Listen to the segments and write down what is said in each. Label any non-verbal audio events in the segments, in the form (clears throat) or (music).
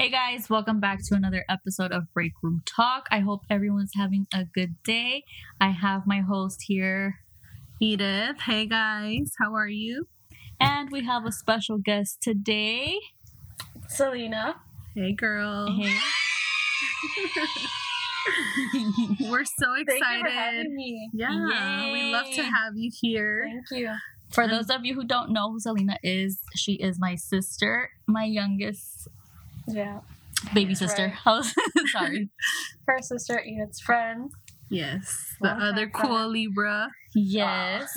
Hey guys, welcome back to another episode of Break Room Talk. I hope everyone's having a good day. I have my host here, Edith. Hey guys, how are you? and we have a special guest today. Selena. Hey girl. Hey. (laughs) We're so Thank you for excited. having me. Yeah, we love to have you here. Thank you. For those of you who don't know who Selena is, she is my sister, my youngest Yeah. baby sister. right. (laughs) (laughs) Sorry. (laughs) Her sister Edith's friend. Yes, the other cool friend. Libra. Yes,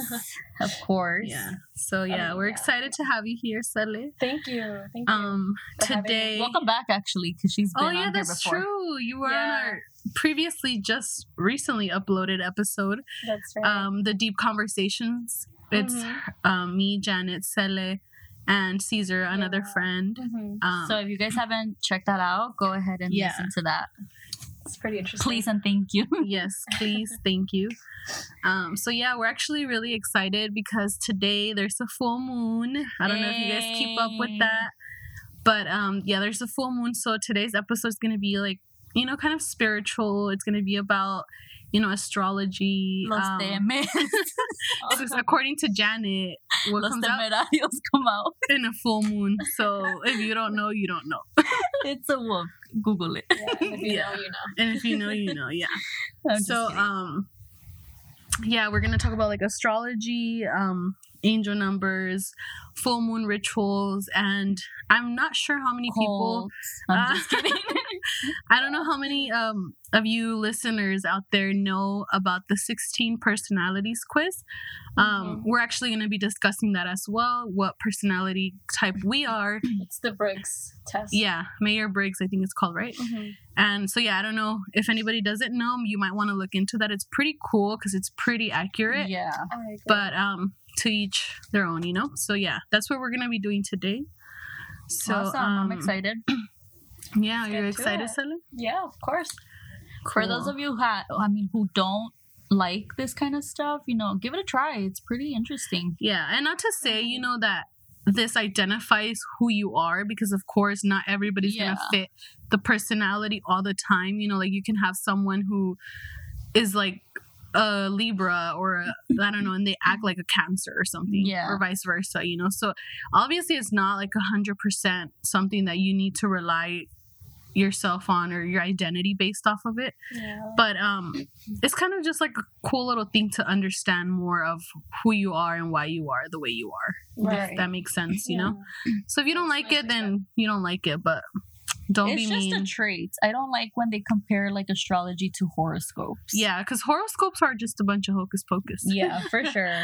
of course. Yeah. So yeah, Oh, we're yeah. excited to have you here, Sally. Thank you. Thank you. Um, today. Welcome back, actually, because she's been Oh yeah, that's true. You were on our previously just recently uploaded episode. That's right. Um, the deep conversations. It's Mhm. um me, Janet, Sele, and Caesar, another Yeah. friend. Mhm. Um, So if you guys haven't checked that out, go ahead and Yeah. listen to that. It's pretty interesting. Please and thank you. (laughs) yes, please, thank you. Um, so yeah, we're actually really excited because today there's a full moon. I don't know if you guys keep up with that, but um, yeah, there's a full moon. So today's episode is gonna be like you know kind of spiritual. It's gonna be about you know astrology. Los um, temes. (laughs) (laughs) this according to Janet, what Los comes out temerarios come out. (laughs) in a full moon. So if you don't know, you don't know, It's a wolf. Google it. Yeah, if you Yeah. know, you know. and if you know, you know. Yeah. So kidding. um yeah we're gonna talk about like astrology um angel numbers full moon rituals and i'm not sure how many people I'm Ah. just kidding. (laughs) i don't know how many um of you listeners out there know about the 16 personalities quiz um we're actually going to be discussing that as well what personality type we are It's the Briggs test. yeah Meyer-Briggs i think it's called right Mhm. and so yeah i don't know if anybody doesn't know you might want to look into that it's pretty cool because it's pretty accurate yeah. But um to each their own you know so yeah that's what we're gonna be doing today so awesome. um, I'm excited. (clears throat) yeah you're excited it. Sally? yeah, of course. For those of you who ha- I mean, who don't like this kind of stuff, you know, give it a try. It's pretty interesting. yeah and not to say Mm-hmm. you know that this identifies who you are because of course not everybody's Yeah. gonna fit the personality all the time you know like you can have someone who is like a libra or a, (laughs) i don't know and they act like a cancer or something Yeah. or vice versa you know so obviously it's not like a hundred percent something that you need to rely yourself on or your identity based off of it Yeah. but um it's kind of just like a cool little thing to understand more of who you are and why you are the way you are Right. if that makes sense you know so if you don't That's like nice it then you don't like it but don't it's be just mean a trait. I don't like when they compare like astrology to horoscopes. yeah because horoscopes are just a bunch of hocus pocus Yeah, (laughs) for sure.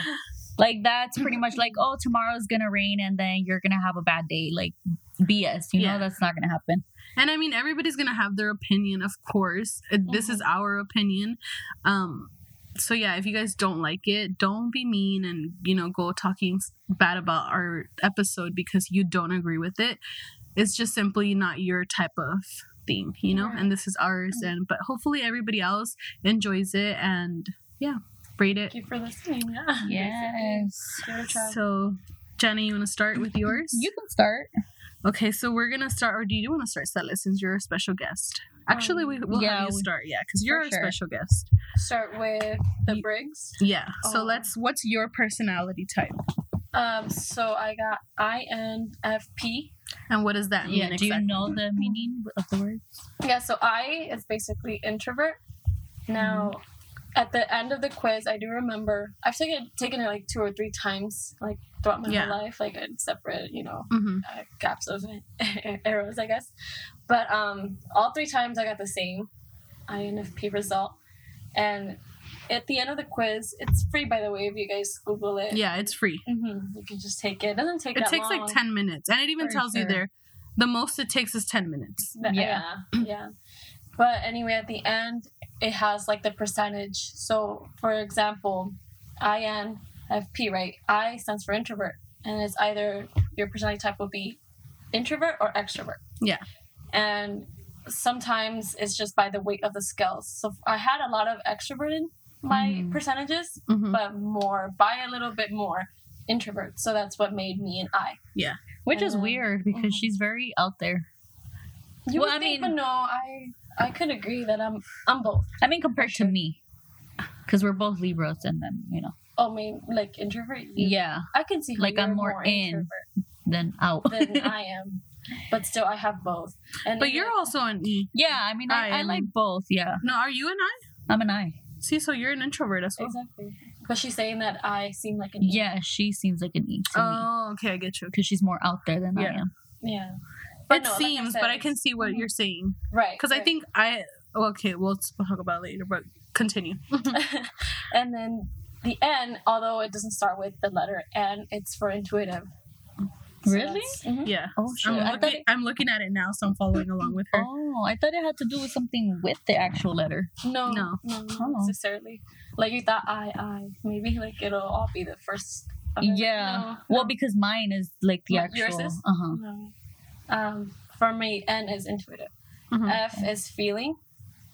Like that's pretty much like, oh, tomorrow's gonna rain and then you're gonna have a bad day. Like BS, you Yeah. know, that's not gonna happen. and i mean everybody's gonna have their opinion of course Uh, this is our opinion um so yeah if you guys don't like it don't be mean and you know go talking bad about our episode because you don't agree with it it's just simply not your type of thing you know Right. and this is ours and but hopefully everybody else enjoys it and yeah rate it Thank you for listening. Yeah. Yes. Give it a try. so jenny you want to start with yours You can start. okay so we're gonna start or do you want to start Stella, since you're a special guest actually we, we'll yeah, have you start yeah because you're a sure. special guest Start with the You- Briggs. yeah so Oh. let's what's your personality type Um, so I got INFP. and what does that mean Yeah. Do you know the meaning of the words? Yeah, so I is basically introvert. Now, at the end of the quiz, I do remember I've taken taken it like two or three times, like throughout my Yeah. whole life, like in separate, you know, Mhm. uh, gaps of (laughs) arrows, I guess. But um, all three times I got the same INFP result, and at the end of the quiz, it's free by the way. If you guys Google it, yeah it's free hmm you can just take it. It doesn't take it that takes long. like 10 minutes and it even For tells you there the most it takes is 10 minutes But- Yeah. yeah, yeah. But anyway, at the end, it has like the percentage. So, for example, INFP, right? I stands for introvert, and it's either your personality type will be introvert or extrovert. Yeah. And sometimes it's just by the weight of the scales. So I had a lot of extrovert in my Mhm. percentages, Mhm. but more by a little bit more introvert. So that's what made me an I. Yeah, which is Um, weird because mhm. she's very out there. You Well, would I think, mean- but no, I I could agree that I'm I'm both. I mean, compared sure. to me, because we're both Libras, and then you know, Oh, I mean, like introvert. You- yeah, I can see Like, I'm you're more in. introvert then out. than (laughs) I am, but still I have both. And But you're also an E. yeah, I mean, I, I I, like both. Yeah, No, are you an I? I'm an I. See, so you're an introvert as well. exactly. But she's saying that I seem like an E. Yeah, she seems like an E to me Oh, okay, I get you. because she's more out there than I am. Yeah. It no, like seems, said, but I can see what Mhm. you're saying right because I think I. Okay, we'll we'll talk about it later, but continue. (laughs) and then the N, although it doesn't start with the letter N, it's for intuitive. Really? that's- mhm. Yeah, Oh shit! I'm I looking, thought it, I'm looking at it now, so I'm following along with her. oh, I thought it had to do with something with the actual letter. No, No. no, not Oh. necessarily. Like you thought, I, I. Maybe like it'll all be the first. of. Yeah. No, Well, no, because mine is like the What, yours is? Uh huh. no. Um, for me, N is intuitive. Mhm, F is feeling,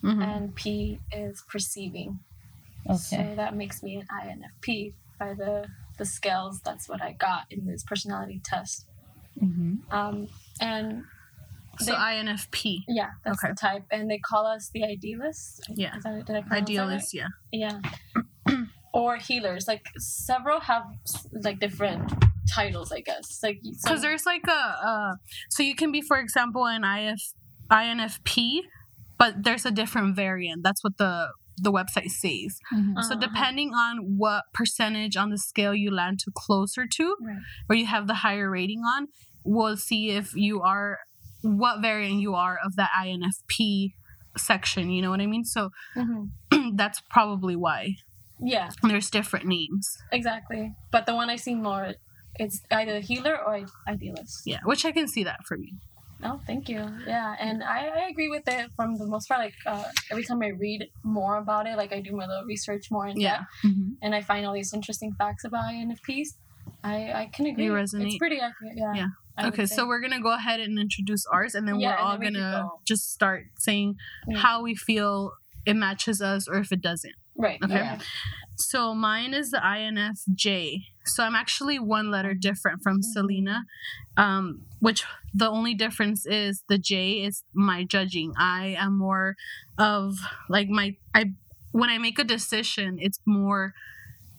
mhm. and P is perceiving. Okay. So that makes me an INFP by the the scales. That's what I got in this personality test. hmm Um, and So INFP, yeah, that's Okay. the type, and they call us the idealists. Yeah. Is that, did I that right? idealist, yeah. Yeah. (clears throat) or healers. Like several have like different titles, I guess. Like Because there's like a, uh, so you can be, for example, an IF, INFP, but there's a different variant. That's what the the website says. hmm So Uh-huh. depending on what percentage on the scale you land to closer to, Right. or you have the higher rating on, we'll see if you are what variant you are of that INFP section. You know what I mean? So Mhm. (clears throat) that's probably why Yeah, there's different names. exactly. But the one I see more, it's either healer or idealist. Yeah, which I can see that for you. Oh, thank you. Yeah, and I, I agree with it from the most part. Like uh, every time I read more about it, like I do my little research more in Yeah. depth, hmm and I find all these interesting facts about INFPs. I I can agree. resonate. It's pretty accurate. Yeah. Yeah. I Okay, so we're gonna go ahead and introduce ours, and then Yeah, we're all then we gonna go. just start saying Yeah. how we feel it matches us or if it doesn't. right. Okay. So mine is the INFJ. So I'm actually one letter different from Selena, um, which the only difference is the J is my judging. I am more of like my I when I make a decision, it's more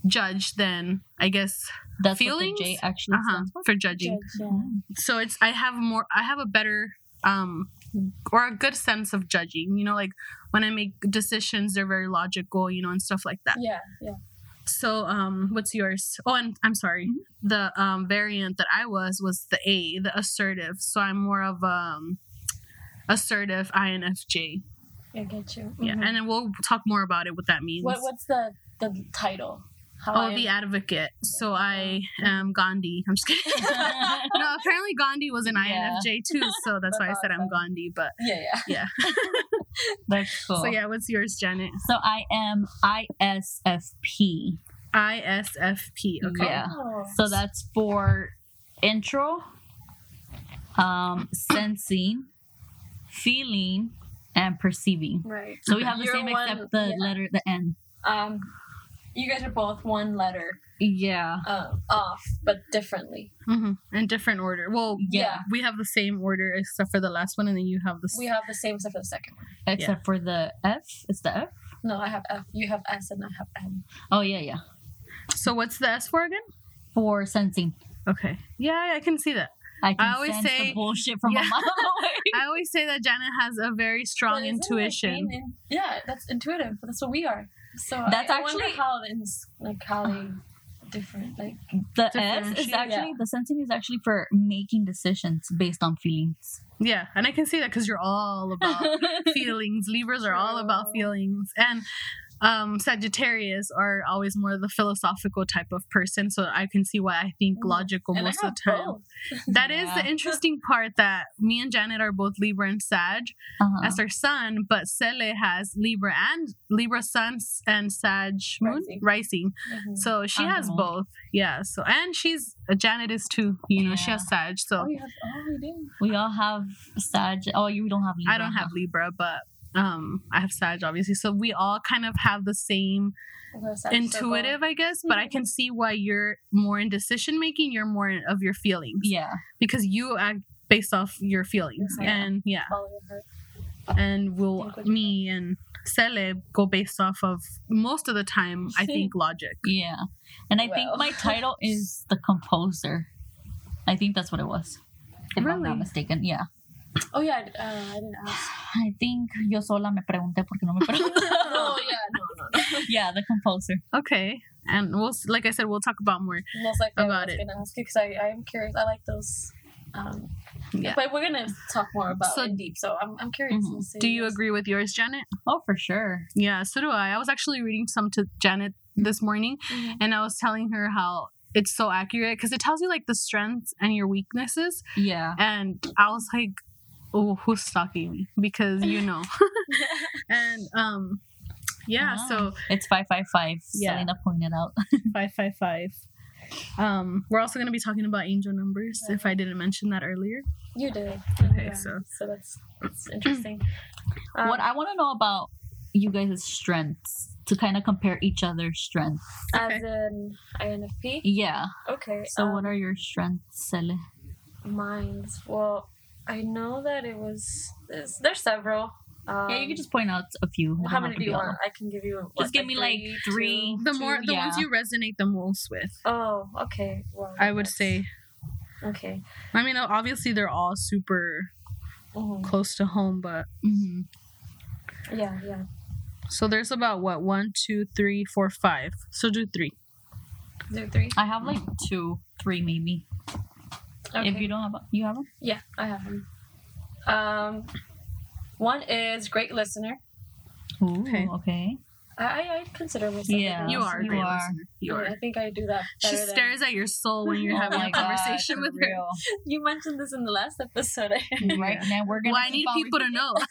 judge than I guess That's Feelings? what the J actually uh huh stands for. for judging. Judge, yeah. So it's I have more I have a better um or a good sense of judging. You know, like when I make decisions, they're very logical. You know, and stuff like that. Yeah. Yeah. So, um, what's yours? Oh, and I'm sorry. The um variant that I was was the A, the assertive. So I'm more of um assertive INFJ. I get you. Yeah, Mhm. and then we'll talk more about it. What that means. what what's the the title? How oh, I- the advocate. So I am Gandhi. I'm just kidding. (laughs) (laughs) no, apparently Gandhi was an Yeah. INFJ too. So (laughs) that's why I said I'm Gandhi. But yeah yeah. yeah. That's cool. so yeah, what's yours, Janet? So I am ISFP. ISFP. Okay. Yeah. Oh. So that's for intro, um, (clears throat) sensing, feeling, and perceiving. Right. So we have the You're same one- except the yeah. letter, the N. Um, you guys are both one letter Yeah. um, off, but differently. hmm In different order. Well, Yeah. we have the same order except for the last one, and then you have the. We have the same except for the second one. Except for the F. It's the F. No, I have F. You have S, and I have N. Oh yeah, yeah. So what's the S for again? For sensing. Okay. Yeah, I can see that. I can I always sense say- the bullshit from Yeah. a mile (laughs) away. I always say that Janet has a very strong But like intuition. in- yeah, that's intuitive. That's what we are. So That's I, I wonder actually- how it's like how they different. Like The S is actually yeah. the sensing is actually for making decisions based on feelings. yeah, and I can see that because you're all about (laughs) feelings. Libras are all about feelings, and um, Sagittarius are always more the philosophical type of person. So I can see why I think Mm. logical and most of the time. both. (laughs) That is Yeah. the interesting part that me and Janet are both Libra and Sag Uh-huh. as our sun, but Cele has Libra and Libra sun and Sag moon Rising. rising. Mhm. So she And the has both. Yeah. So and she's Janet is too. You know, she has Sag. So oh, you have. Oh, you do. We all have Sag. Oh, you don't have Libra. I don't have? Libra, but um I have Sag obviously. So we all kind of have the same intuitive, I guess, but I Mhm. can see why you're more in decision making, you're more of your feelings Yeah. because you act based off your feelings, Yeah. and yeah, Follow your heart. and will Think what you me and Celeb go based off of most of the time. I (laughs) think logic. Yeah. And I think my title is the composer. I think that's what it was. If I'm not mistaken. Yeah. Oh yeah, I- uh, I didn't ask. (sighs) I think yo sola me pregunté porque no me (laughs) preguntaron. oh yeah, no, no, no. (laughs) yeah, the composer. Okay, and we'll like I said, we'll talk about more. Most likely About I was it. gonna ask you because I I am curious. I like those. Um, Yeah. But we're gonna talk more about So- in deep. So I'm I'm curious. Mhm. see Do you yours. agree with yours, Janet? Oh, for sure. Yeah, so do I. I was actually reading some to Janet this morning, Mhm. and I was telling her how it's so accurate because it tells you like the strengths and your weaknesses. Yeah. And I was like, "Oh, who's stalking me?" Because you know. (laughs) and um, yeah. Ah, So it's 555. Yeah. Selena pointed out. (laughs) five five five. Um, we're also gonna be talking about angel numbers. If I didn't mention that earlier. You did. Okay, Yeah, so- so that's that's interesting. (clears throat) Um, what I want to know about you guys' strengths to kind of compare each other's strengths. as Okay. in INFP. Yeah. Okay. So, what um, are your strengths, Cele? Mines. Well, I know that it was. There's, there's several. Um, yeah, you can just point out a few. It How many do you all want? of I can give you. what, Just give me, like, three. two? The more, the yeah. ones you resonate the most with, Oh, okay. Well, I would that's- say. Okay. I mean, obviously they're all super Mhm. close to home, but hmm Yeah, yeah. so there's about what one, two, three, four, five. So do three. Do three. I have like two, three maybe. Okay. If you don't have, a, you have them. Yeah, I have them. Um, one is great listener. Ooh, Okay. okay. I I I consider myself. Yeah. good You are you are. listener. You are. I think I do that. She than- stares at your soul when you're (laughs) Oh having my a conversation for with her. real. You mentioned this in the last episode. (laughs) Right now we're gonna. Well, I need people to know. (laughs)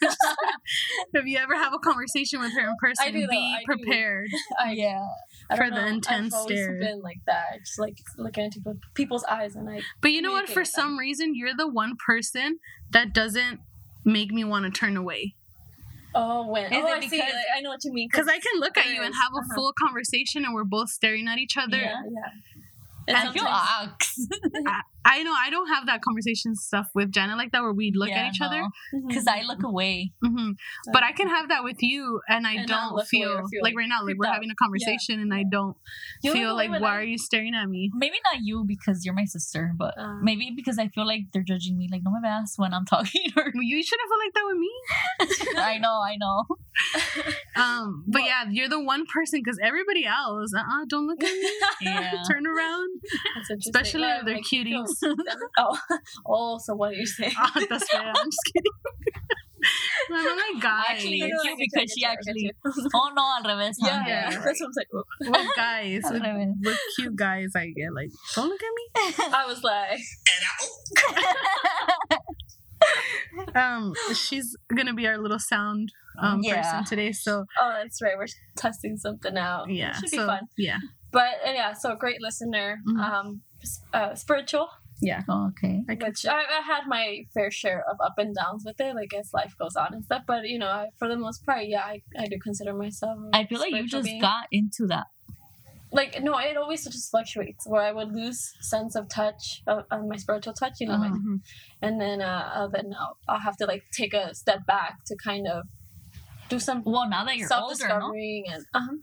if you ever have a conversation with her in person, do, be I prepared. I, Yeah. I for don't the know. intense I've stare. been like that, just like looking into people's eyes, and I. But you know what? For Communicate them. some reason, you're the one person that doesn't make me want to turn away. Oh, when? Is oh, I see. because- Like, I know what you mean. Because I can look at you and have a uh-huh. full conversation and we're both staring at each other. Yeah, yeah. I And feel sometimes- ox. (laughs) I know I don't have that conversation stuff with Janet like that where we look at each other. Because I look away. hmm But I can have that with you, and I And don't feel, feel like right now, like we're out. having a conversation, and I don't You feel like why I- are you staring at me? Maybe not you because you're my sister, but Uh. maybe because I feel like they're judging me. Like, no my veas when I'm talking. Or You shouldn't feel like that with me. (laughs) I know, I know. (laughs) Um, but Well- yeah, you're the one person because everybody else, uh, uh don't look at me. Yeah. Turn around. (laughs) That's interesting. Especially Like, if they're makes you feel- cuties. (laughs) (laughs) oh, oh, so what are you saying? Ah, that's fair. I'm just kidding. I'm like guys. Actually, No, no, it's I you get you, because she get you, I actually. Oh no, al revés. huh? yeah, Yeah. that's what I'm saying. Oh. with guys, Al with, revés. with cute guys, I get like, don't look at me. I was like, Um, she's gonna be our little sound um Yeah. person today. So oh, that's right. We're testing something out. yeah, It should be so fun. yeah, But uh, yeah, so great listener. Mhm. Um, uh, spiritual, yeah. Oh, okay. I which I, I had my fair share of up and downs with it, like as life goes on and stuff. But you know, I, for the most part, yeah, I, I do consider myself. I feel like you just being. got into that. like no, it always just fluctuates. Where I would lose sense of touch of, my spiritual touch, you know, Uh-huh. like, Mhm. and then uh, uh, then I'll, I'll have to like take a step back to kind of do some Well, now that you're older, no? discovering and uh-huh.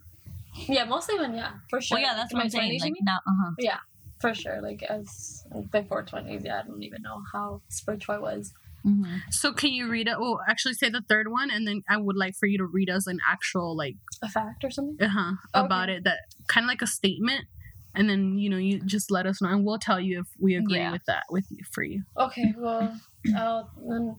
Yeah, mostly when yeah, for sure. Well, yeah, that's In what my I'm saying. 20s, you Like mean? now, uh huh. Yeah, for sure. Like as before twenties, yeah, I don't even know how spiritual I was. Mm-hmm. So can you read it? Well, actually, say the third one, and then I would like for you to read us an actual like A fact or something. uh huh Okay. about it that kind of like a statement, and then you know you just let us know, and we'll tell you if we agree Yeah. with that with you for you. Okay, well, I'll,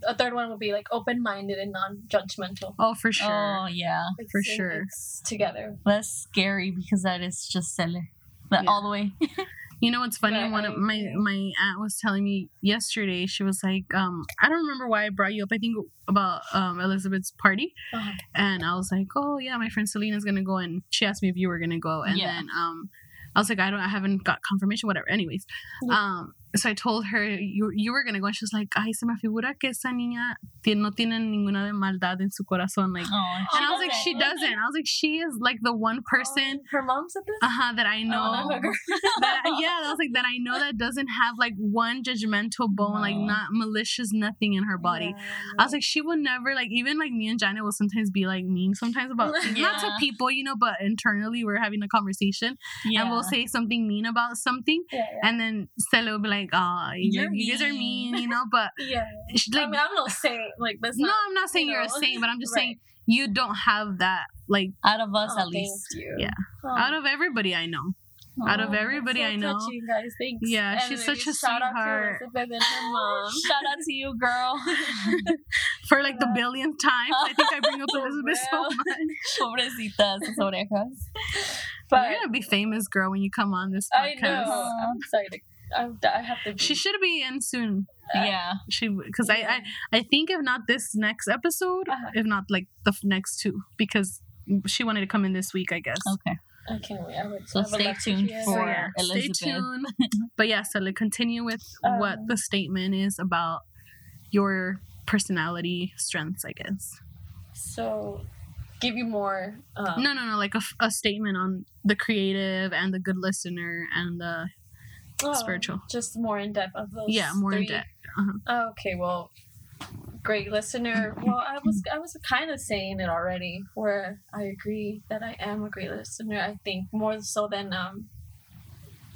a third one would be like open minded and non judgmental. Oh, for sure. Oh yeah, For sure. together. that's scary because that is just silly. But Yeah. all the way. (laughs) You know what's funny? Right, One I of my my aunt was telling me yesterday. She was like, um, I don't remember why I brought you up. I think about um Elizabeth's party, Uh-huh. and I was like, oh yeah, my friend Selena's gonna go, and she asked me if you were gonna go, and Yeah. then um, I was like, I don't, I haven't got confirmation, whatever. Anyways, Yeah. um, so I told her you you were gonna go, and she was like, "Ay, se me figura que esa niña no tiene ninguna de maldad en su corazón." Like, Oh, and I was like, she doesn't. I was like, she is like the one person, Oh, her mom said this. uh huh, that I know. Oh, that (laughs) yeah, I was like that I know that doesn't have like one judgmental bone, like not malicious, nothing in her body. Yeah, I was like, she would never like even like me and Janet will sometimes be like mean sometimes about (laughs) not to people, you know, but internally we're having a conversation yeah. and we'll say something mean about something, yeah, yeah. and then Stella will be like, "Ah, you, You're you guys are mean." mean," you know. (laughs) But yeah. she, like, I mean, I'm not saying like that's no. I'm not saying you you're a saint, but I'm just Right. saying you don't have that like out of us Oh, at least. you. Yeah. Oh. out of everybody I know. out of Oh, everybody that's I so know. touching, guys. Thanks. Yeah, And she's such a shout out to sweetheart. Her mom. (laughs) Shout out to you, girl. (laughs) For like the Yeah. billionth time, I think I bring up Elizabeth so much. Pobrecitas, sus orejas. But You're gonna be famous, girl, when you come on this I know. I'm excited. I'm, I have to. Be. She should be in soon. Yeah. She because I, I I think if not this next episode, Uh-huh. if not like the f- next two, because she wanted to come in this week, I guess. Okay. I can't wait. I would, So I stay tuned hear So for- yeah, Elizabeth. stay tuned. (laughs) but yeah, so like continue with what Um, the statement is about your personality strengths, I guess. So, give you more. Um, No, no, no, like a, a statement on the creative and the good listener and the oh, spiritual. Just more in depth of those. yeah, more in three. depth. Oh, okay, well, great listener. Well, I was I was kind of saying it already, where I agree that I am a great listener. I think more so than um,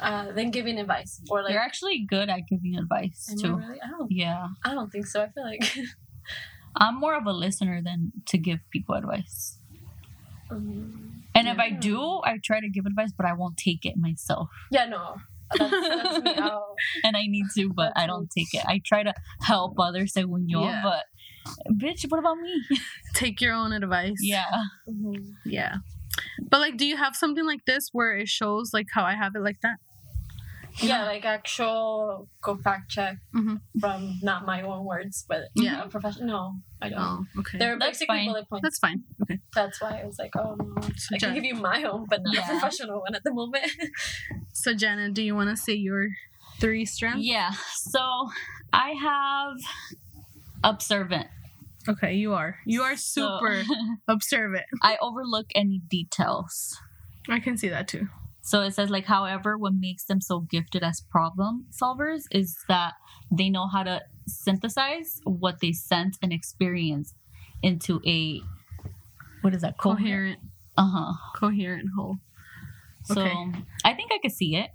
uh, than giving advice or like. You're actually good at giving advice Am I too. really? I don't. Yeah. I don't think so. I feel like. (laughs) I'm more of a listener than to give people advice. um, And if I do, I try to give advice, but I won't take it myself. yeah, no. That's, that's me. (laughs) And I need to, but I don't take it. I try to help others, según yo, Yeah. but bitch, what about me? (laughs) Take your own advice. yeah. mhm. Yeah. But like, do you have something like this where it shows like how I have it like that? Yeah, like actual go fact check Mhm. from not my own words, but Yeah. a professional. No, I don't. Oh, okay. They're That's basically fine. bullet points. That's fine. Okay. That's why I was like, oh no, So, I can give you my own, but not Yeah. a professional one at the moment. (laughs) so Jenna, do you want to say your three strengths? Yeah. So I have observant. Okay, you are. You are So- super (laughs) observant. I overlook any details. I can see that too. So it says like however what makes them so gifted as problem solvers is that they know how to synthesize what they sense and experience into a what is that Coherent, Uh-huh. coherent whole. So Okay. I think I could see it.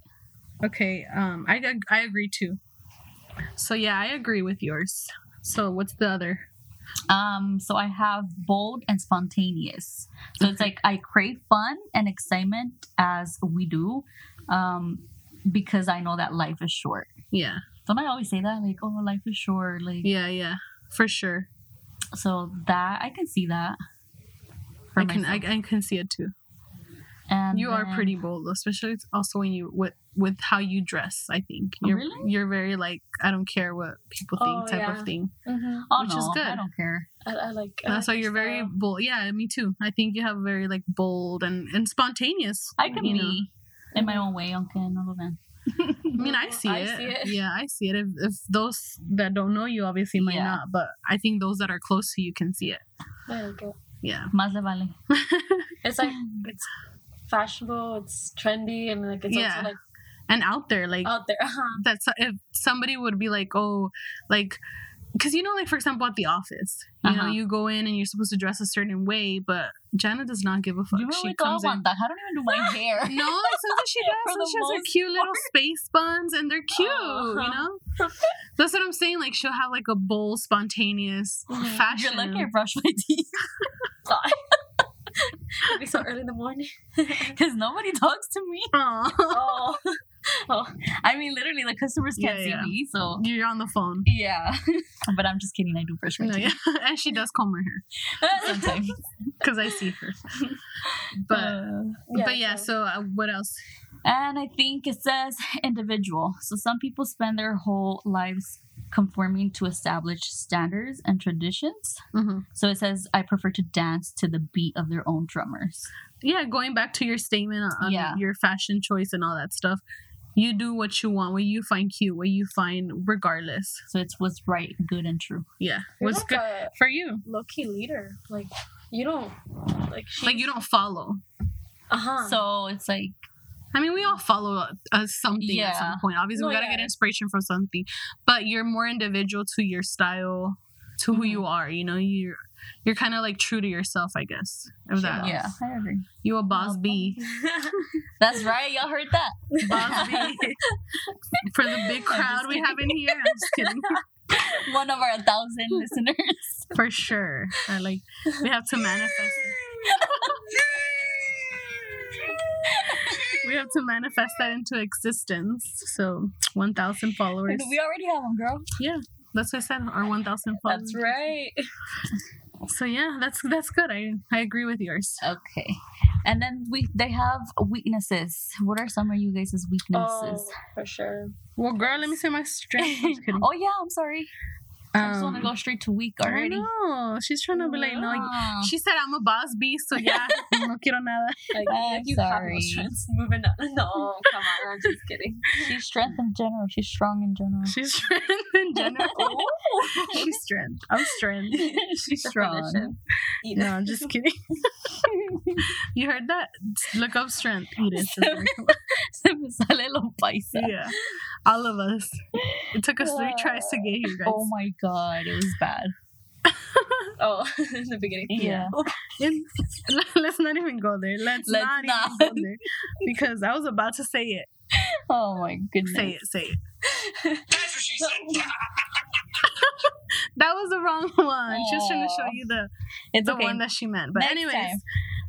Okay. Um, I I agree too. So yeah, I agree with yours. So what's the other? Um so I have bold and spontaneous. So it's like I crave fun and excitement as we do um because I know that life is short. Yeah. Don't I always say that like oh life is short like Yeah. Yeah. For sure. so that I can see that. I can I. I can see it too. And you are pretty bold, especially also when you with with how you dress. I think you're Really? you're very like I don't care what people think Oh, type yeah. of thing. mm-hmm. Oh which no, is good. I don't care. I, I like. I That's why you're very style. bold. Yeah, me too. I think you have very like bold and and spontaneous. I can be know. in my own way, aunque no lo ven. (laughs) I mean, I see, I it. see it. Yeah, I see it. If, if those that don't know you obviously might Yeah. not, but I think those that are close to you can see it. I like it. Yeah. Más le vale. (laughs) It's like it's fashionable, it's trendy, and like it's Yeah. also like and out there, like out there. (laughs) Uh-huh. that's if somebody would be like, oh, like, because you know, like for example, at the office, you know, Uh-huh. you go in and you're supposed to dress a certain way, but Jana does not give a fuck. Yo me She comes in. aguantada. I don't even do my (laughs) hair. No, sometimes she (laughs) does. Sometimes she has her cute little space buns, and they're cute. You Uh-huh. know, that's what I'm saying. Like she'll have like a bold, spontaneous Mhm. fashion. You're lucky I brush my teeth (laughs) It'd be so early in the morning. (laughs) because nobody talks to me. Aw. oh, (laughs) oh, I mean, literally, the customers can't Yeah, see yeah. me, so You're on the phone. yeah. but I'm just kidding. I do brush my No, yeah. and she does comb her hair sometimes. because I see her. But Uh, but yeah. So uh, what else? And I think it says individual. So some people spend their whole lives conforming to established standards and traditions. hmm So it says, I prefer to dance to the beat of their own drummers. Yeah, going back to your statement on Yeah. your fashion choice and all that stuff. You do what you want, what you find cute, what you find regardless. So it's what's right, good, and true. Yeah. You're What's like good a for you? low key leader. Like you don't like she. Like you don't follow. Uh huh. So it's like I mean, we all follow uh, something at some point. Obviously, No, we gotta yeah. get inspiration from something, but you're more individual to your style, to who Mhm. you are. You know, you're you're kind of like true to yourself, I guess. Sure. that, yeah, I agree. you a boss B. (laughs) That's right. Y'all heard that. boss (laughs) bee. For the big crowd we have in here, I'm just kidding. (laughs) One of our thousand listeners. For sure, I like we have to manifest. it. We have to manifest that into existence. So, one thousand followers. we already have them, girl. Yeah, that's what I said. Our one thousand followers. That's right. So yeah, that's that's good. I I agree with yours. Okay. And then we they have weaknesses. What are some of you guys' Oh, weaknesses? for sure. Well, girl, let me say my strength. I'm just (laughs) kidding. oh yeah, I'm sorry. I just want to Um, go straight to weak I already. know. She's trying to be like, no. She said I'm a boss bee, so yeah, (laughs) (laughs) no quiero nada. Like, I'm like (laughs) you have sorry. no strengths. Moving on. No, come on. I'm just kidding. She's strength in general. She's strong in general. She's strength in general. She's strength. I'm strength. She's strong. Definition. No. I'm just kidding. you heard that? Look up strength. Eat it. Se me sale lo paisa. yeah, all of us. It took us three tries to get here, guys. Oh my god, it was bad. (laughs) Oh, (laughs) in the beginning. Yeah. And (laughs) let's not even go there. Let's, Let's not, not. even go there because I was about to say it. Oh my goodness. Say it. Say it. That's what she said. That was the wrong one. She was trying to show you the It's the okay. one that she meant. But Next anyways, time.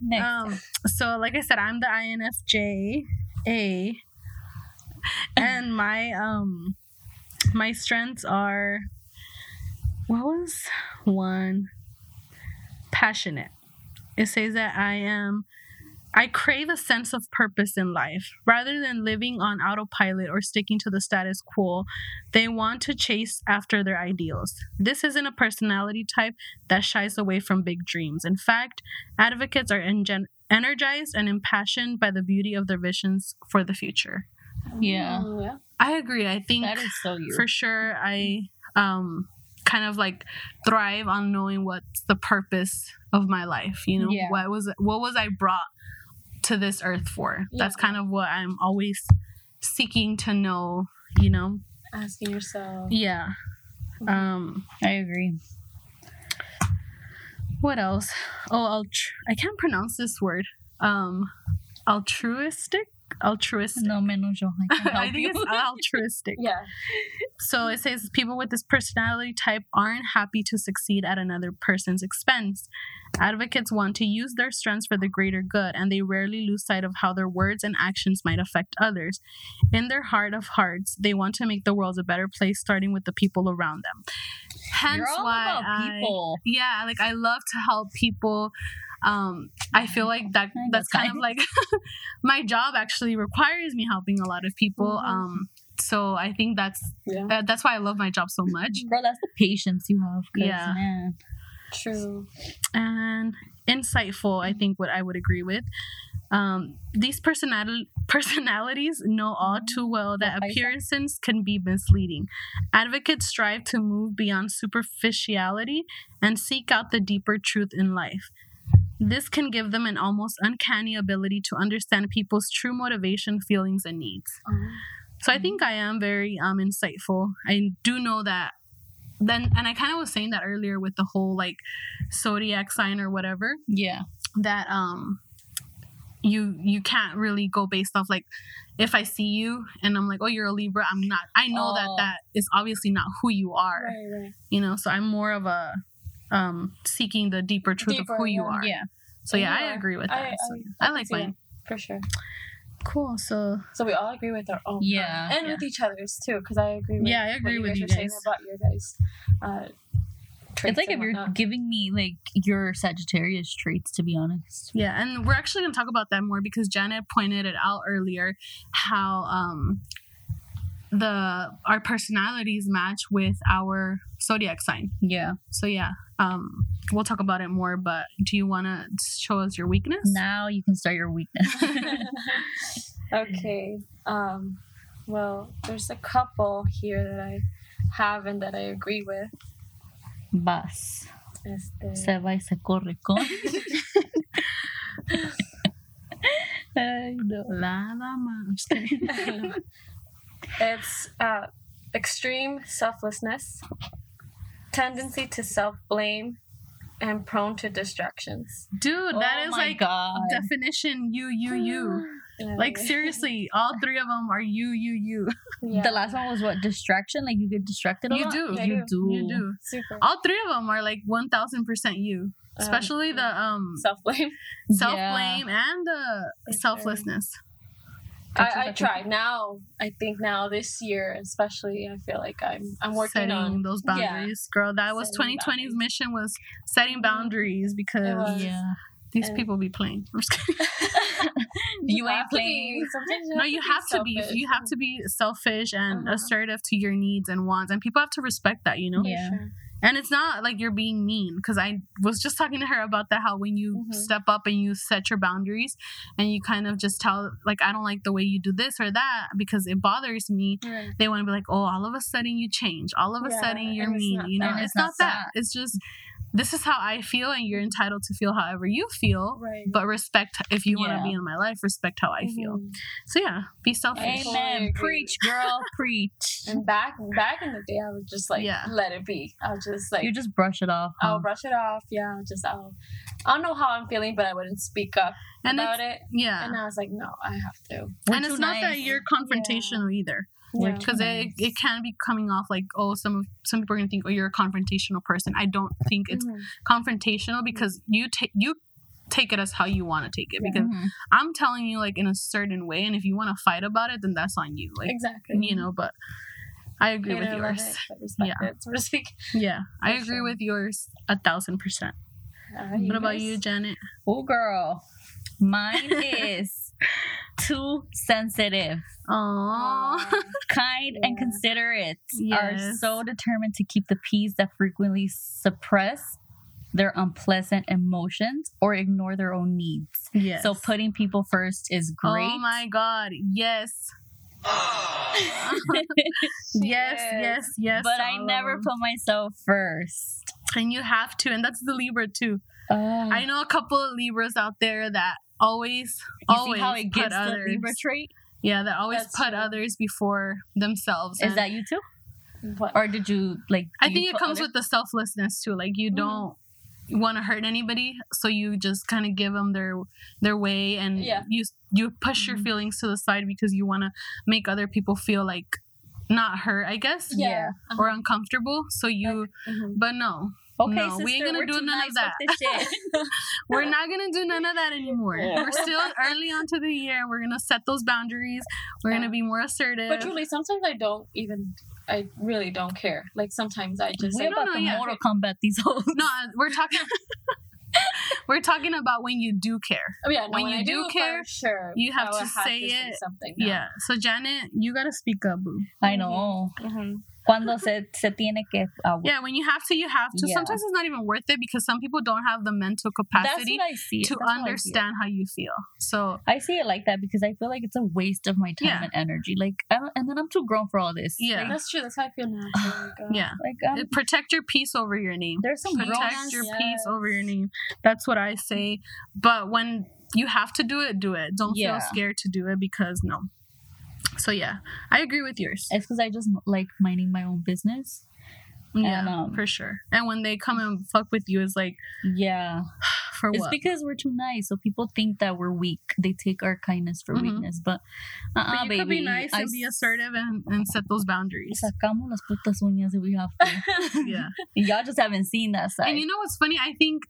Next. um, so like I said, I'm the INFJ A, and my um my strengths are what was one passionate. It says that I am. I crave a sense of purpose in life. Rather than living on autopilot or sticking to the status quo, they want to chase after their ideals. This isn't a personality type that shies away from big dreams. In fact, advocates are ingen- energized and impassioned by the beauty of their visions for the future. Yeah. Oh, yeah. I agree. I think that is so you. for sure I um kind of like thrive on knowing what's the purpose of my life, you know? Yeah. What was what was I brought to this earth for? That's kind of what I'm always seeking to know, you know? Asking yourself. Yeah. Um I agree. what else? Oh, altru- I can't pronounce this word. Um altruistic? Altruistic. No menos yo. I (laughs) I think you. it's altruistic. (laughs) Yeah. So it says people with this personality type aren't happy to succeed at another person's expense. Advocates want to use their strengths for the greater good, and they rarely lose sight of how their words and actions might affect others. In their heart of hearts, they want to make the world a better place, starting with the people around them. Hence why I- people. yeah, like I love to help people. Um, I feel like that that's kind of like (laughs) my job actually requires me helping a lot of people. Mhm. Um, so I think that's Yeah. uh, that's why I love my job so much. (laughs) Girl, that's the patience you have. Yeah. Man. True. And insightful, I think what I would agree with. Um, these personal personalities know all too well that What I said. appearances can be misleading. Advocates strive to move beyond superficiality and seek out the deeper truth in life. This can give them an almost uncanny ability to understand people's true motivation, feelings, and needs. Um, So I think I am very um insightful. I do know that then and I kind of was saying that earlier with the whole like zodiac sign or whatever Yeah. that um you you can't really go based off like if I see you and I'm like oh you're a Libra I'm not I know that Oh. that is obviously not who you are right, right. you know so I'm more of a um seeking the deeper truth Deeper, of who you yeah. are Yeah. so yeah You I agree with I- that so, I- I, I like can mine For sure. cool so So we all agree with our own. Yeah. And with each other's too, because I agree with Yeah, I agree what with you you guys are saying about your guys. Uh, It's like if and you're whatnot. giving me like your Sagittarius traits, to be honest. Yeah, and we're actually going to talk about that more because Janet pointed it out earlier how um the our personalities match with our zodiac sign. Yeah. So yeah, um we'll talk about it more, but do you want to show us your weakness? Now you can start your weakness. (laughs) okay. Um, Well, there's a couple here that I have and that I agree with. Vas. Este, Se va y se corre con. (laughs) Ay, no. Nada más. (laughs) Just kidding. It's uh, extreme selflessness, tendency to self blame, and prone to distractions. Dude, that oh is like God. definition you, you, you. (sighs) Yeah, Like seriously, all three of them are you, you, you. Yeah. The last one was what? Distraction? Like you get distracted a You lot? do. Yeah, You I do. You do. super All three of them are like one thousand percent you. Especially the um self blame. self Yeah. blame and the For sure. Selflessness. I, I try now. I think now this year, especially, I feel like I'm I'm working setting on those yeah. boundaries, girl. That was Setting 2020's boundaries. mission was setting Mhm. boundaries because. Yeah. these And- people be playing. I'm just. (laughs) (laughs) You ain't have to be- playing. no, you have to be. selfish. You have to be selfish and Uh-huh. assertive to your needs and wants, and people have to respect that. You know. For Yeah. sure. And it's not like you're being mean because I was just talking to her about that how when you Mhm. step up and you set your boundaries and you kind of just tell like I don't like the way you do this or that because it bothers me. Right. They want to be like, oh, all of a sudden you change. All of a Yeah, sudden you're mean. You know, that. it's, not, that. It's just this is how I feel, and you're entitled to feel however you feel. Right. But respect if you want to be in my life. Respect how I feel. Mhm. So yeah, be selfish. I Amen. Preach, (laughs) girl. Preach. And back back in the day, I was just like Yeah. let it be. I'll just like You just brush it off. huh? I'll brush it off. Yeah, I'll just I'll I don't know how I'm feeling, but I wouldn't speak up And about it. yeah, And I was like, no, I have to. We're and too it's not that you're confrontational either. Yeah. too because nice. it, it can be coming off like oh some of some people are gonna think oh you're a confrontational person i don't think it's Mhm. confrontational because you take you take it as how you want to take it Yeah. because Mhm. i'm telling you like in a certain way and if you want to fight about it then that's on you like exactly. you know but i agree Hate with it or love yours it, Yeah. it, so to speak. yeah i agree sure. with yours a thousand percent Uh, what about you janet Oh, girl. Mine (laughs) is (laughs) too sensitive. oh Aw. (laughs) kind and Yeah. considerate are so determined to keep the peace that frequently suppress their unpleasant emotions or ignore their own needs. yes So putting people first is oh great. oh my god yes (laughs) yes yes yes but I never put myself first. and you have to and that's the libra too I know a couple of Libras out there that always, you always how it put gets the others. Libra trait? yeah, that always That's put true. others before themselves. Is and that you too? What? Or did you like? I think it comes other- with the selflessness too. Like you Mhm. don't want to hurt anybody, so you just kind of give them their their way, and Yeah. you you push your Mhm. feelings to the side because you want to make other people feel like not hurt, I guess, yeah. Uh-huh. or uncomfortable. So you, Mhm. but no, Okay, No, sister, we ain't gonna we're do none of nice with that. (laughs) we're not gonna do none of that anymore. We're still early onto the year. We're gonna set those boundaries. We're Yeah. gonna be more assertive. But truly, sometimes I don't even. I really don't care. Like sometimes I just we like, about no, to yeah. Mortal Kombat these hoes. no, we're talking. (laughs) we're talking about when you do care. oh, yeah, no, when when, you I do for care, sure, you have to would say it. something. now. Yeah. So Janet, you gotta speak up, boo. I know. Mhm. Cuando se, se tiene que. Uh, Yeah, when you have to, you have to. Yeah. Sometimes it's not even worth it because some people don't have the mental That's capacity what I see. to That's how I understand how you feel. So I see it like that because I feel like it's a waste of my time Yeah. and energy. Like, I don't, and then I'm too grown for all this. Yeah. Like, that's true. That's how I feel now. (sighs) So, like, uh, yeah, Like, um, protect your peace over your name. there's some grown protect ass. your yes. peace over your name. That's what I say. But when you have to do it, do it. Don't Yeah. feel scared to do it because no. So yeah, I agree with yours. It's because I just like minding my own business. Yeah, and, um, for sure. And when they come and fuck with you, it's like Yeah. (sighs) for what? It's what? because we're too nice. So people think that we're weak. They take our kindness for Mhm. weakness. But, uh but you baby. could be nice I and be assertive and, and set those boundaries. Sacamos las putas uñas if we have to. (laughs) yeah. (laughs) Y'all just haven't seen that side. And you know what's funny? I think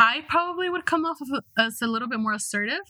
I probably would come off of as a little bit more assertive,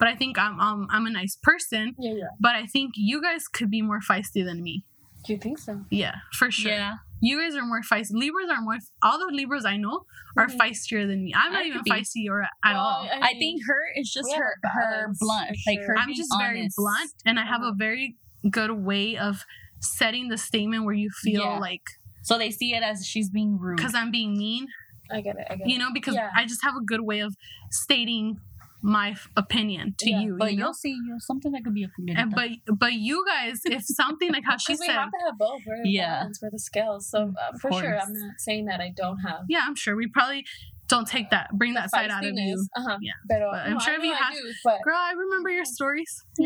but I think I'm um, I'm a nice person. yeah, yeah. But I think you guys could be more feisty than me. Do you think so? Yeah, for sure. Yeah. You guys are more feisty. Libras are more. All the Libras I know are Mhm. feistier than me. I'm not even be. feisty or at Well, all. I think her is just her her blunt. for Like her I'm being just very blunt, and I have a Uh-huh. very good way of setting the statement where you feel Yeah. like So they see it as she's being rude. because I'm being mean, I get it. I get you know, because Yeah. I just have a good way of stating my opinion to Yeah, you. But you know? you'll see, you know, something that could be a And, but but you guys, if (laughs) something like how she we said, have to have both. We're Yeah. we're the scales. So um, for sure. I'm not saying that I don't have. yeah, I'm sure we probably don't take that, bring that side out of you. Uh-huh. Yeah. Pero, But I'm no, sure if you have- do, but Girl, I remember your stories. (laughs)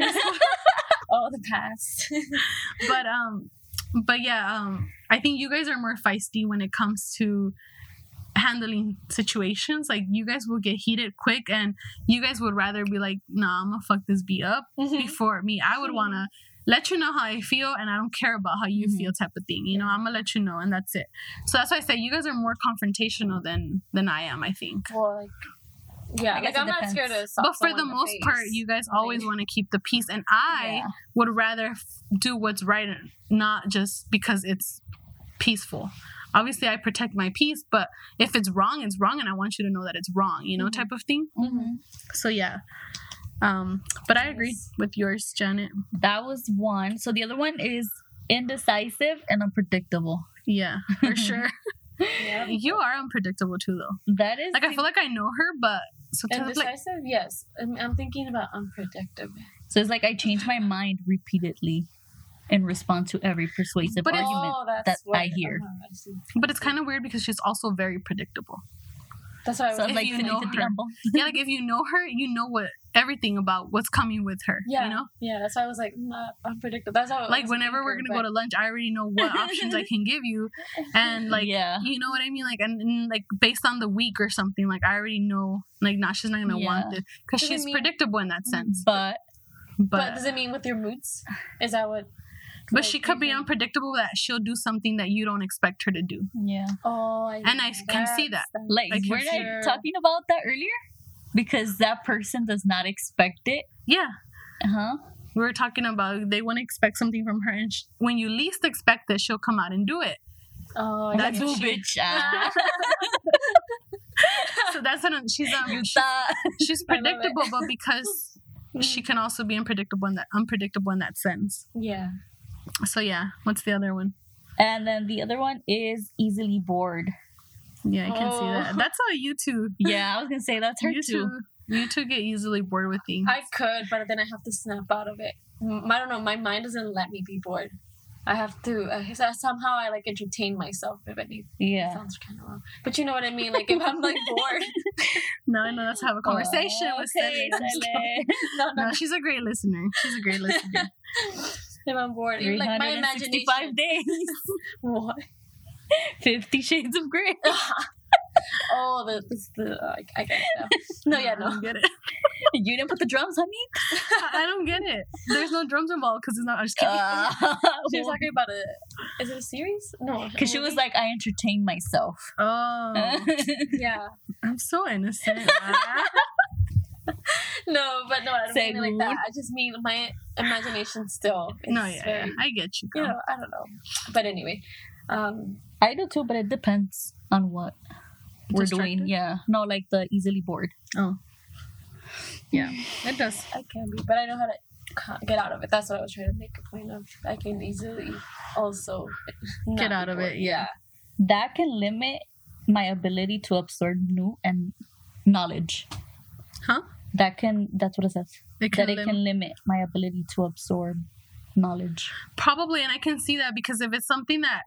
oh, the past. (laughs) but um but yeah um i think you guys are more feisty when it comes to handling situations like you guys will get heated quick and you guys would rather be like nah i'm gonna fuck this beat up before me. I would want to let you know how i feel and i don't care about how you Mhm. feel type of thing you know? I'm gonna let you know and that's it. So that's why i say you guys are more confrontational than than i am i think. Well, like, yeah, I guess like I'm not scared to. stop but for someone the in most part you guys always want to keep the peace and i yeah. would rather f- do what's right and not just because it's peaceful obviously i protect my peace but if it's wrong it's wrong and i want you to know that it's wrong you know Mhm. type of thing Mhm. so yeah um but i agree with yours janet That was one. So the other one is indecisive and unpredictable. yeah for (laughs) sure Yeah. you are unpredictable too though That is like i feel like i know her but sometimes like Indecisive, yes. I'm, I'm thinking about unpredictable. so it's like I change my mind repeatedly in response to every persuasive But argument. oh, that I hear. uh-huh, I but it's kind of weird because she's also very predictable That's why I was So if like you know her. Yeah like if you know her you know what everything about what's coming with her yeah, you know yeah. That's why I was like not unpredictable. That's how. Like whenever we're gonna go to lunch i already know what (laughs) options i can give you and (laughs) like yeah. you know what i mean like and, and, like based on the week or something like i already know like nah she's not gonna want Yeah. it because she's mean- predictable in that sense But But, but does it mean with your moods? Is that what? But like, she could be unpredictable that she'll do something that you don't expect her to do yeah. Oh, I And I can see that. Like I can we're see talking about that earlier? Because that person does not expect it. yeah Uh-huh. we were talking about they want to expect something from her and sh- when you least expect it she'll come out and do it Oh, That's get what you. bitch. Ah, (laughs) so that's what I'm- she's um you she's, she's I love it. predictable but because (laughs) she can also be unpredictable in that unpredictable in that sense Yeah. So yeah what's the other one And then the other one is easily bored. yeah i can see Oh. that that's how you two (laughs) Yeah, I was gonna say that's her you too. two you two get easily bored with things I could, but then I have to snap out of it. Mm, I don't know. My mind doesn't let me be bored. I have to uh, somehow I like entertain myself. If anything, Yeah. sounds kind of wrong, but you know what I mean. Like if I'm like (laughs) bored, no i know that's how a conversation Oh, with okay, (laughs) Sally. Sally. no, no, no she's a great listener she's a great listener I'm bored, even like my 365 imagination. days. (laughs) What? Fifty Shades of Grey. (laughs) oh, the, this, the uh, I, I get it now. No, yeah, I no. don't get it (laughs) you didn't put the drums, honey. I I don't get it. There's no drums involved because it's not. I'm just kidding. She was talking about a. Is it a series? No. Because she was like, I entertain myself. oh, Yeah. I'm so innocent. (laughs) No, but no, I don't mean it like that. I just mean my imagination still. No, yeah, yeah, I get you. You know, I don't know. But anyway, um, I do too, but it depends on what we're doing. Yeah. No, like the easily bored. Oh, yeah, it does. I can be, but I know how to get out of it. That's what I was trying to make a point of. I can easily also Get out of bored. it, yeah. That can limit my ability to absorb new and knowledge. Huh? That can. That's what it says. It that it lim- can limit my ability to absorb knowledge. probably, and I can see that because if it's something that,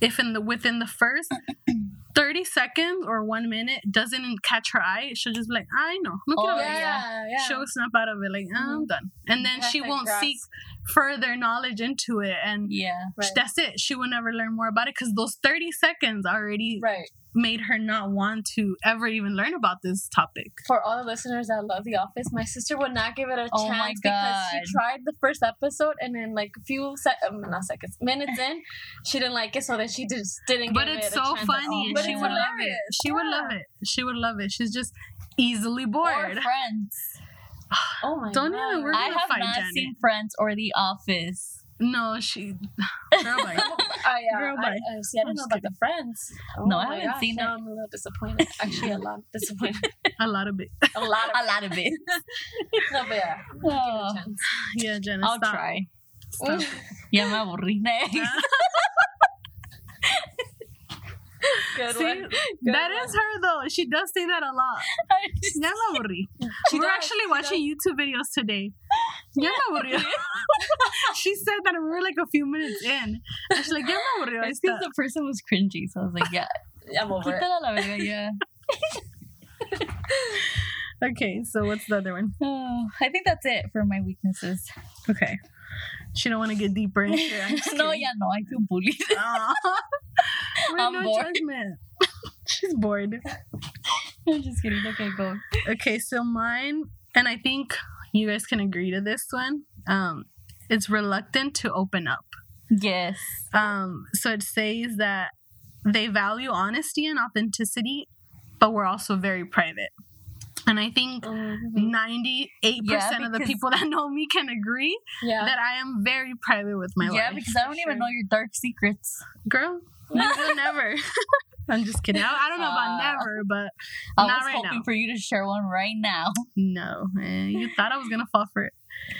if in the within the first (clears throat) thirty seconds or one minute doesn't catch her eye, she'll just be like, I know. Look Oh, at Yeah, yeah. yeah. She'll snap out of it like, I'm mm-hmm. done, and then she won't seek further knowledge into it, and Yeah. Right. that's it. She will never learn more about it because those 30 seconds already Right. Made her not want to ever even learn about this topic. For all the listeners that love The Office, my sister would not give it a Oh chance because she tried the first episode and then like a few sec- um, not seconds minutes in, she didn't like it, so then she just didn't. But give it's it a so chance funny and But she it's would love it. hilarious. She would love it. She would love it. She's just easily Or bored. (sighs) Friends. Oh my Don't god! even- we're I have not Janet. seen Friends or The Office. No, she. (laughs) Girl, like, Oh yeah, Girl, I. I, see. I didn't know about the friends. Oh No, I haven't gosh, seen it. I'm a little disappointed. Actually, a lot disappointed. (laughs) a lot of it. A lot of A lot of it. (laughs) no, but yeah, give it Oh. Yeah, Jenna. I'll stop. try. Stop. Ya me aburrí. Good See, one. Good that one. is her though. She does say that a lot. Ya me aburrí. We're actually watching YouTube videos today. Ya me (laughs) aburrió. (laughs) she said that we were like a few minutes in. And she's like, ya me aburrió. (laughs) It's esta." because the person was cringy, so I was like, yeah, I'm over it. quítala la verga, yeah. Okay, so what's the other one? Oh, I think that's it for my weaknesses. Okay. She don't want to get deeper into it. No, yeah, no, I feel bullied. We're I'm no bored. judgment. She's bored. I'm just kidding. Okay, go. Okay, so mine, and I think you guys can agree to this one. Um, it's reluctant to open up. Yes. Um, so it says that they value honesty and authenticity, but we're also very private. And I think Mhm. 98% Yeah, of the people that know me can agree Yeah. that I am very private with my yeah, life. Yeah, because I don't for even know your dark secrets. Girl, you will (laughs) never. (laughs) I'm just kidding. I, I don't know about Uh, never, but I Not was right hoping now. for you to share one right now. (laughs) no. eh, you thought I was going to fall for it.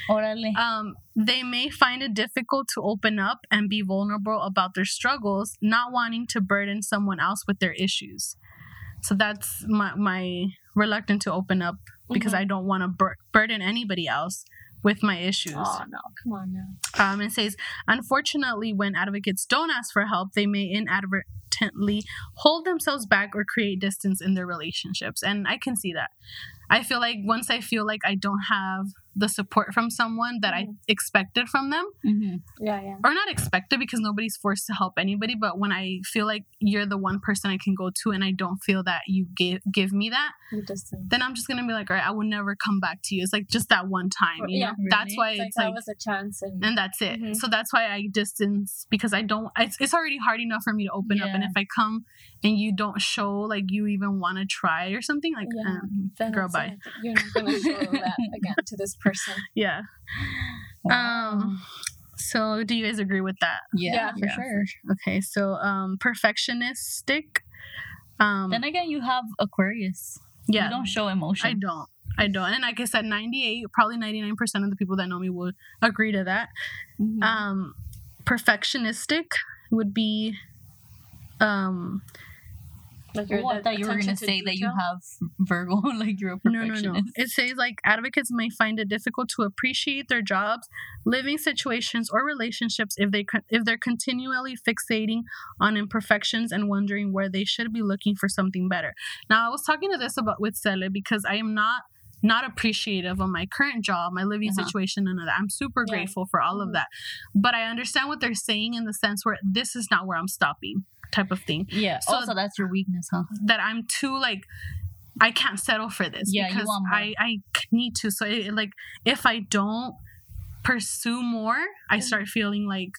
Orale. um, they may find it difficult to open up and be vulnerable about their struggles, not wanting to burden someone else with their issues. So that's my my reluctant to open up because Mhm. I don't want to bur- burden anybody else with my issues. Oh no! Come on now. Um, it says, unfortunately, when advocates don't ask for help, they may inadvertently hold themselves back or create distance in their relationships. And I can see that. I feel like once I feel like I don't have the support from someone that I Mhm. expected from them, hmm Yeah, yeah. or not expected because nobody's forced to help anybody, but when I feel like you're the one person I can go to and I don't feel that you give give me that, then I'm just gonna be like, all right, I will never come back to you. It's like just that one time, you Yeah, know. That's why it's like it's that was a chance, and and that's it. Mhm. So that's why I distance because I don't. It's, it's already hard enough for me to open up, and Yeah. if I come and you don't show like you even want to try or something, like Yeah. um, girl, bye. like, you're not gonna show (laughs) that again to this person. Yeah. Um. So do you guys agree with that? yeah, yeah, for yeah. sure. Okay. So um, perfectionistic. Um. Then again, you have Aquarius. yeah. You don't show emotion. I don't. I don't. And like I said, 98, probably 99% of the people that know me would agree to that. Mhm. um perfectionistic would be um Like Oh, I the thought you were gonna to say that you have (laughs) Virgo, (laughs) like you're a no no no. it says like advocates may find it difficult to appreciate their jobs living situations or relationships if they if they're continually fixating on imperfections and wondering where they should be looking for something better. Now i was talking to this about with Cele because i am not not appreciative of my current job, my living Uh-huh. situation, none of that. I'm super Yeah. grateful for all of Mhm. that. But I understand what they're saying in the sense where this is not where I'm stopping, type of thing. Yeah. So- also, that's your weakness, huh? that I'm too like I can't settle for this Yeah, because. I I need to. So it, like if I don't pursue more, I Mm-hmm. start feeling like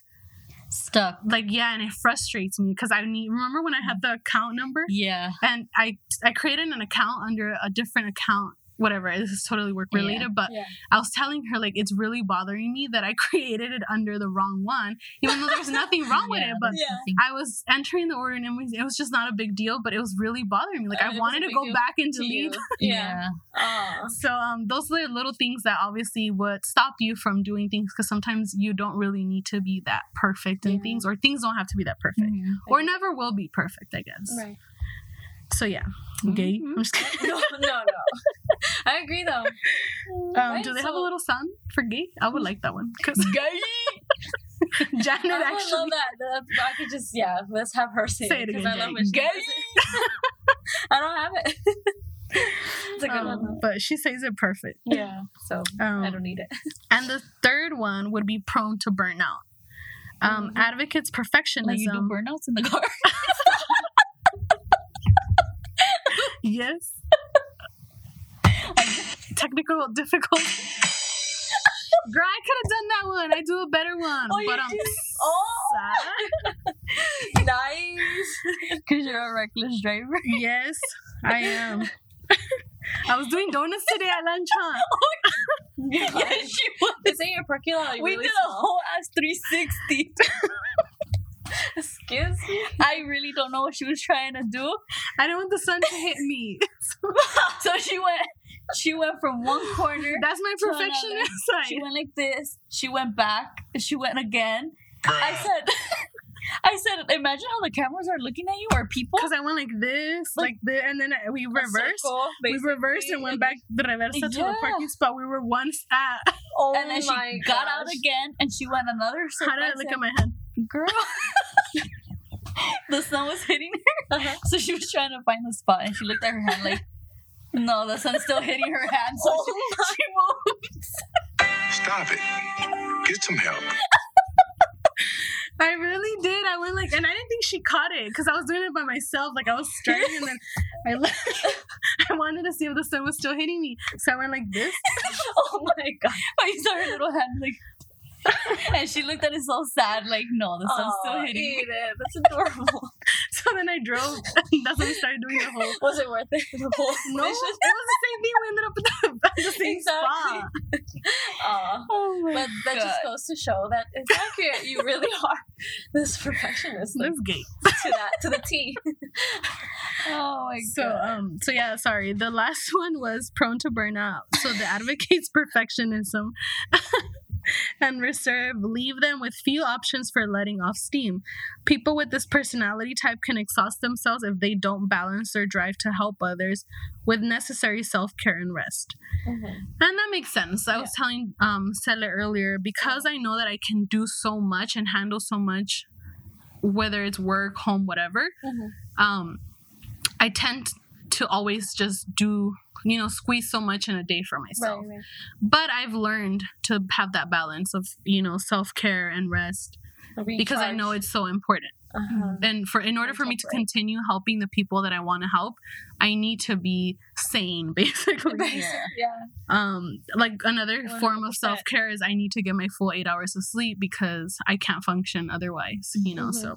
Stuck. like yeah, and it frustrates me because I need. Remember when I had the account number Yeah. and I I created an account under a different account. Whatever, this is totally work related, Yeah. but Yeah. I was telling her like it's really bothering me that I (laughs) created it under the wrong one, even though there's nothing wrong with it. But Yeah. I was entering the order and it was, it was just not a big deal, but it was really bothering me. Like Uh, I wanted to go back and To you. delete. (laughs) Yeah. Aw. So um, those are the little things that obviously would stop you from doing things because sometimes you don't really need to be that perfect in Yeah. things, or things don't have to be that perfect, Mhm. or never will be perfect, I guess. Right. So yeah, gay. Mhm. I'm just kidding. (laughs) No, no, no. I agree though. (laughs) Um, do they have a little son for gay? I would (laughs) like that one because Gay. (laughs) Janet actually. I would actually. love that. That- I could just yeah. Let's have her say, Say it 'cause again, I love Jay. when Gay. I don't have it. it's a good um, one. but she says it perfect. Yeah. So Um, I don't need it. And the third one would be prone to burnout. Um, Mhm. Advocates perfectionism. Like you do burnouts in the car. Yes. (laughs) Technical difficulty. (laughs) Girl, I could have done that one. I do a better one. Oh, but I'm do? sad. Oh. (laughs) nice. Because you're a reckless driver. Yes, I am. I was doing donuts today at lunch, huh? Oh, yeah, she was. This ain't your parking lot. We really did a whole ass 360. Excuse me. I really don't know what she was trying to do. I didn't want the sun to hit me. So she went she went from one corner. That's my To another. perfectionist She went like this. She went back. She went again. I said (laughs) I said, imagine how the cameras are looking at you or people. Because I went like this, like, Like- this, and then we reversed. circle, We reversed and basically, went back the reversa to the Yeah. parking spot we were once at. (laughs) Oh and then she my got out again and she went another circle. How did I look at my hand? Girl. (laughs) the sun was hitting her. Uh-huh. So she was trying to find the spot and she looked at her hand like, no, the sun's still hitting her hand. So (laughs) Oh she, (laughs) she moved. Stop it. Get some help. I really did. I went like, and I didn't think she caught it because I was doing it by myself. Like I was starting, and then I (laughs) le- I wanted to see if the sun was still hitting me, so I went like this. Oh my god. But you saw her little hand like, and she looked at it so sad, like, no, the sun's still hitting me. Edith, That's adorable. (laughs) So then I drove. That's when we started doing the whole. Was it worth it? The whole (laughs) No, it was the same thing. We ended up (laughs) at the, the same Exactly. spot. Aw. Oh my But that just goes to show that it's accurate. You really are this perfectionist This gate to that to the T. Oh my So god. um so yeah, sorry. The last one was prone to burnout. So the advocates perfectionism and reserve leave them with few options for letting off steam. People with this personality type can exhaust themselves if they don't balance their drive to help others with necessary self-care and rest. Mm-hmm. And that makes sense. I was telling um Sele earlier because I know that I can do so much and handle so much whether it's work, home, whatever Mhm. um i tend to always just do you know squeeze so much in a day for myself Right, right. but i've learned to have that balance of you know self-care and rest because i know it's so important Uh-huh. and for in order for me to Mental continue helping the people that i want to help i need to be sane (laughs) basically Yeah. Yeah. um like another form of self-care is i need to get my full eight hours of sleep because i can't function otherwise you know Mhm. so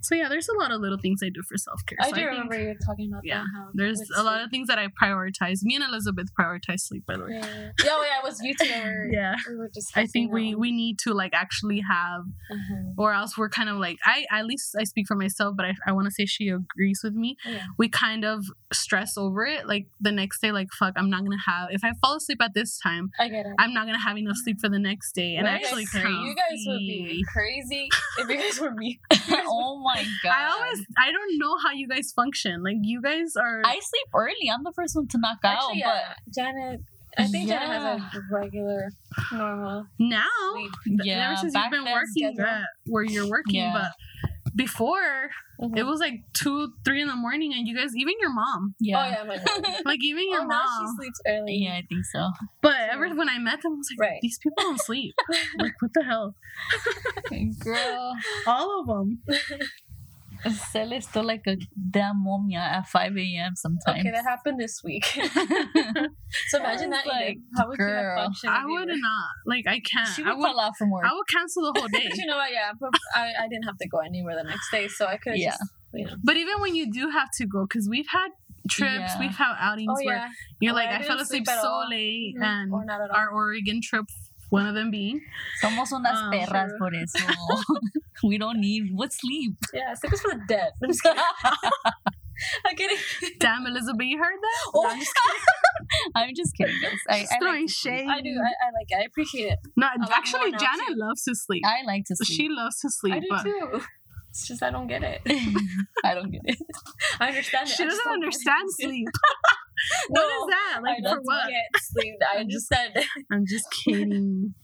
so yeah there's a lot of little things i do for self-care I so do think- remember you talking about yeah, that. There's a lot of things that I prioritize. Me and Elizabeth prioritize sleep, by the way. Yeah, yeah, yeah. Oh, yeah, it was you two. were- (laughs) Yeah. We were I think we one. we need to like actually have, Mhm. or else we're kind of like I at least I speak for myself, but I I want to say she agrees with me. Yeah. We kind of stress over it, like the next day, like fuck, I'm not gonna have if I fall asleep at this time, I get it. I'm not gonna have enough sleep for the next day, and You actually guys- you guys would be crazy. crazy if you guys were me. (laughs) (laughs) oh my god. I always I don't know how you guys function. Like you guys are. I sleep early. I'm the first one to knock out. Actually, But yeah, Janet. I think Janet has a regular, normal now sleep. Yeah, ever since you've back been then, working schedule. uh, where you're working Yeah. but before Mhm. it was like two three in the morning and you guys even your mom yeah. Oh yeah, my mom. (laughs) like even your oh, now mom she sleeps early. Yeah, I think so. but ever when i met them i was like Right. these people don't sleep (laughs) like what the hell (laughs) Girl. all of them Cel is still like a damn momia at 5 a.m. sometimes. Okay, that happened this week. (laughs) so imagine that. was Edith. like, How would you have girl. i would were- not like i can't She i would would call out from work. i would cancel the whole (laughs) day But you know what? Yeah, but I, I didn't have to go anywhere the next day, so I could Yeah. just you know. but even when you do have to go because we've had trips Yeah. we've had outings Oh where you're Oh, like I i, fell asleep so all. late Mhm. and or not at all. our oregon trip one of them being Somos unas Um, perras true. por eso. (laughs) we don't need what sleep. yeah, sleep is for the dead. I'm just kidding. (laughs) I'm kidding. damn elizabeth you heard that Oh, I'm just kidding. (laughs) I'm just kidding. guys. I, She's I, throwing like shade I do. I, I like it. I appreciate it. No, lot actually, Janet loves to sleep. I like to sleep. She loves to sleep, I do but too. It's just I don't get it. I don't get it. I understand it. she doesn't understand it. Sleep. (laughs) No, what is that? Like I for don't what? get sleep. I (laughs) I'm just- understand. (laughs) I'm just kidding.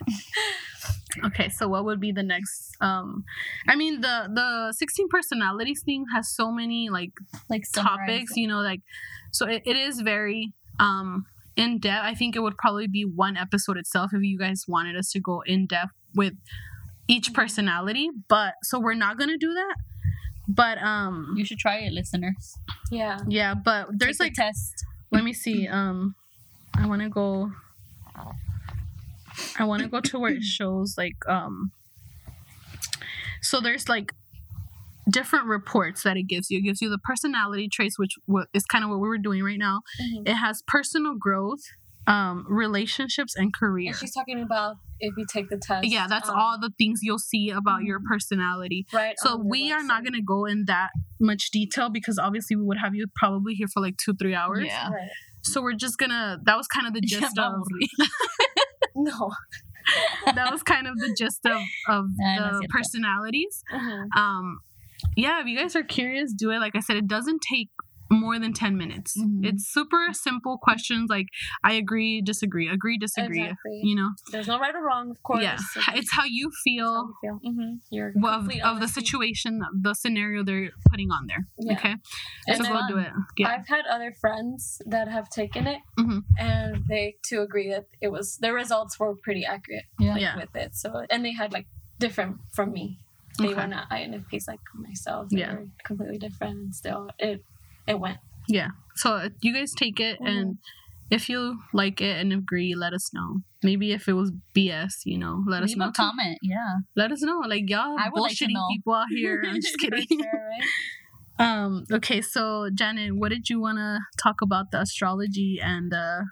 okay, so what would be the next? Um, I mean the the 16 personalities thing has so many like Like topics. You know, like so it, it is very um in depth. I think it would probably be one episode itself if you guys wanted us to go in depth with each personality. But so we're not gonna do that. But um, You should try it, listeners. Yeah. yeah. But there's Take like the test. Let me see um i want to go i want to go to where it (laughs) shows like um so there's like different reports that it gives you. It gives you the personality traits which is kind of what we were doing right now. Mhm. it has personal growth um relationships and career. And she's talking about if you take the test. yeah that's um, all the things you'll see about your personality Right. so on the we are not going to go in that much detail because obviously we would have you probably here for like two three hours Yeah. Right. so we're just gonna that was kind of the (laughs) gist me of aburrí. (laughs) No. that was kind of the gist of of (laughs) no the cierto. personalities. Mhm. Um, yeah, if you guys are curious, do it. Like I said, it doesn't take more than 10 minutes. Mhm. It's super simple questions like I agree, disagree, agree, disagree. Exactly. You know, There's no right or wrong, of course. yeah, It's it's how you how feel you feel. Mhm. You're of, of the situation, the scenario they're putting on there. Yeah. Okay, And so go do it. Yeah, I've had other friends that have taken it, Mhm. and they too agree that it was the results were pretty accurate Yeah. Yeah. with it. So and they had like different from me. They Okay. were not INFPs like myself. They Yeah. were completely different, and still it it went. yeah. So you guys take it, Mhm. and if you like it and agree, let us know. Maybe if it was BS, you know, let us Leave know. a comment. Yeah. Let us know. Like y'all I like bullshitting know. people out (laughs) here. I'm just kidding. sure, right? (laughs) Um, okay, so Janet, what did you want to talk about the astrology and the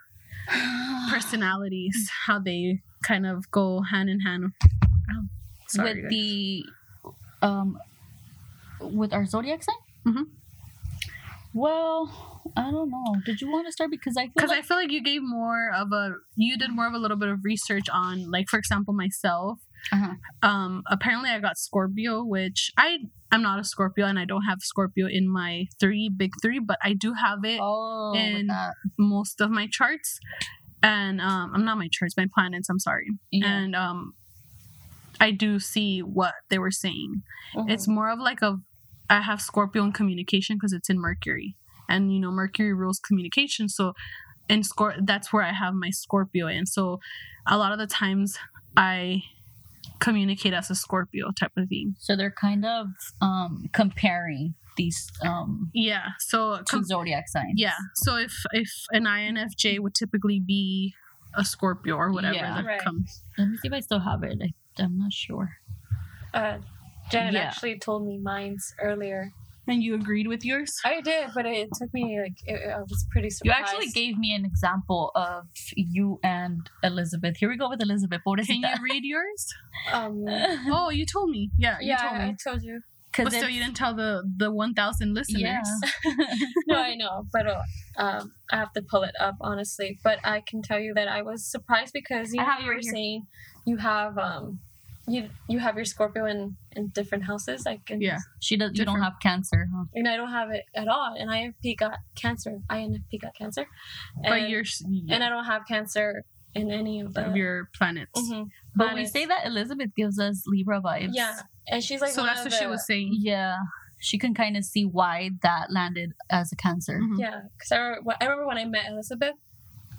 (sighs) personalities, how they kind of go hand in hand? Oh, sorry, with guys. the um with our zodiac sign. Mhm. Well, I don't know. Did you want to start because I feel because like I feel like you gave more of a you did more of a little bit of research on like for example myself. Uh-huh. Um, apparently I got Scorpio, which I I'm not a Scorpio and I don't have Scorpio in my three big three, but I do have it oh that. most of my charts. And um, I'm not my charts, my planets. I'm sorry. Yeah. and um i do see what they were saying Mhm. it's more of like a i have scorpio in communication because it's in mercury and you know mercury rules communication so in scor that's where i have my scorpio in so a lot of the times i communicate as a scorpio type of thing so they're kind of um comparing these um yeah so two com- zodiac signs. yeah so if if an infj would typically be a scorpio or whatever Yeah. that Right. comes Let me see if I still have it. I, I'm not sure. Uh, Janet Yeah. actually told me mine's earlier. and you agreed with yours I did, but it took me like it, I was pretty surprised. You actually gave me an example of you and Elizabeth. Here we go with Elizabeth. can Pobrecita. you read yours (laughs) um, (laughs) Oh, you told me. Yeah, you yeah, told I, me. I told you. But Because still, you didn't tell the the one thousand listeners. Yeah. (laughs) no, I know, but uh, um, I have to pull it up honestly. But I can tell you that I was surprised because you I know have you were here. saying you have um, you you have your Scorpio in in different houses, like in, Yeah. she does. You don't have cancer, huh? and I don't have it at all. And INFP got cancer. INFP got cancer, and, but you're and I don't have cancer in any of the of your planets. Mhm. But we say that Elizabeth gives us Libra vibes. Yeah, and she's like so that's of what she was saying. Yeah. She can kind of see why that landed as a cancer. Mhm. Yeah, because I, I remember when I met Elizabeth.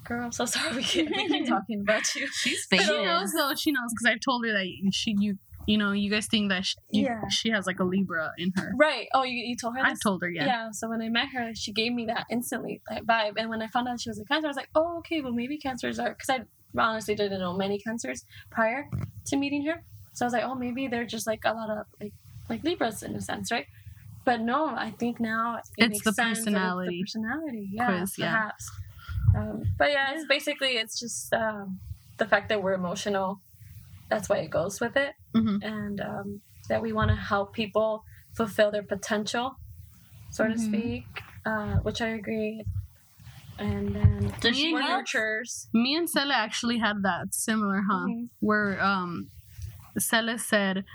Girl, I'm so (laughs) sorry we keep, we keep (laughs) talking about you. She's (laughs) She knows though. She knows because I've told her that she you you know you guys think that she, you- Yeah. she has like a Libra in her. Right. Oh, you, you told her I told her yeah. Yeah. So when I met her, she gave me that instantly that vibe. And when I found out she was a cancer, I was like, oh, okay, well maybe cancers are because I honestly didn't know many cancers prior to meeting her. So I was like, oh, maybe they're just like a lot of like like Libras in a sense, right? But no, I think now it It's makes the sense personality It's the personality, yeah, quiz, yeah. Um, but yeah, it's basically it's just um, the fact that we're emotional. That's why it goes with it hmm and um, that we want to help people fulfill their potential, so to Mhm. speak, uh, which I agree. And then Does she nurtures. Me and Sela actually had that similar, huh? Mhm. Where um, Sela said,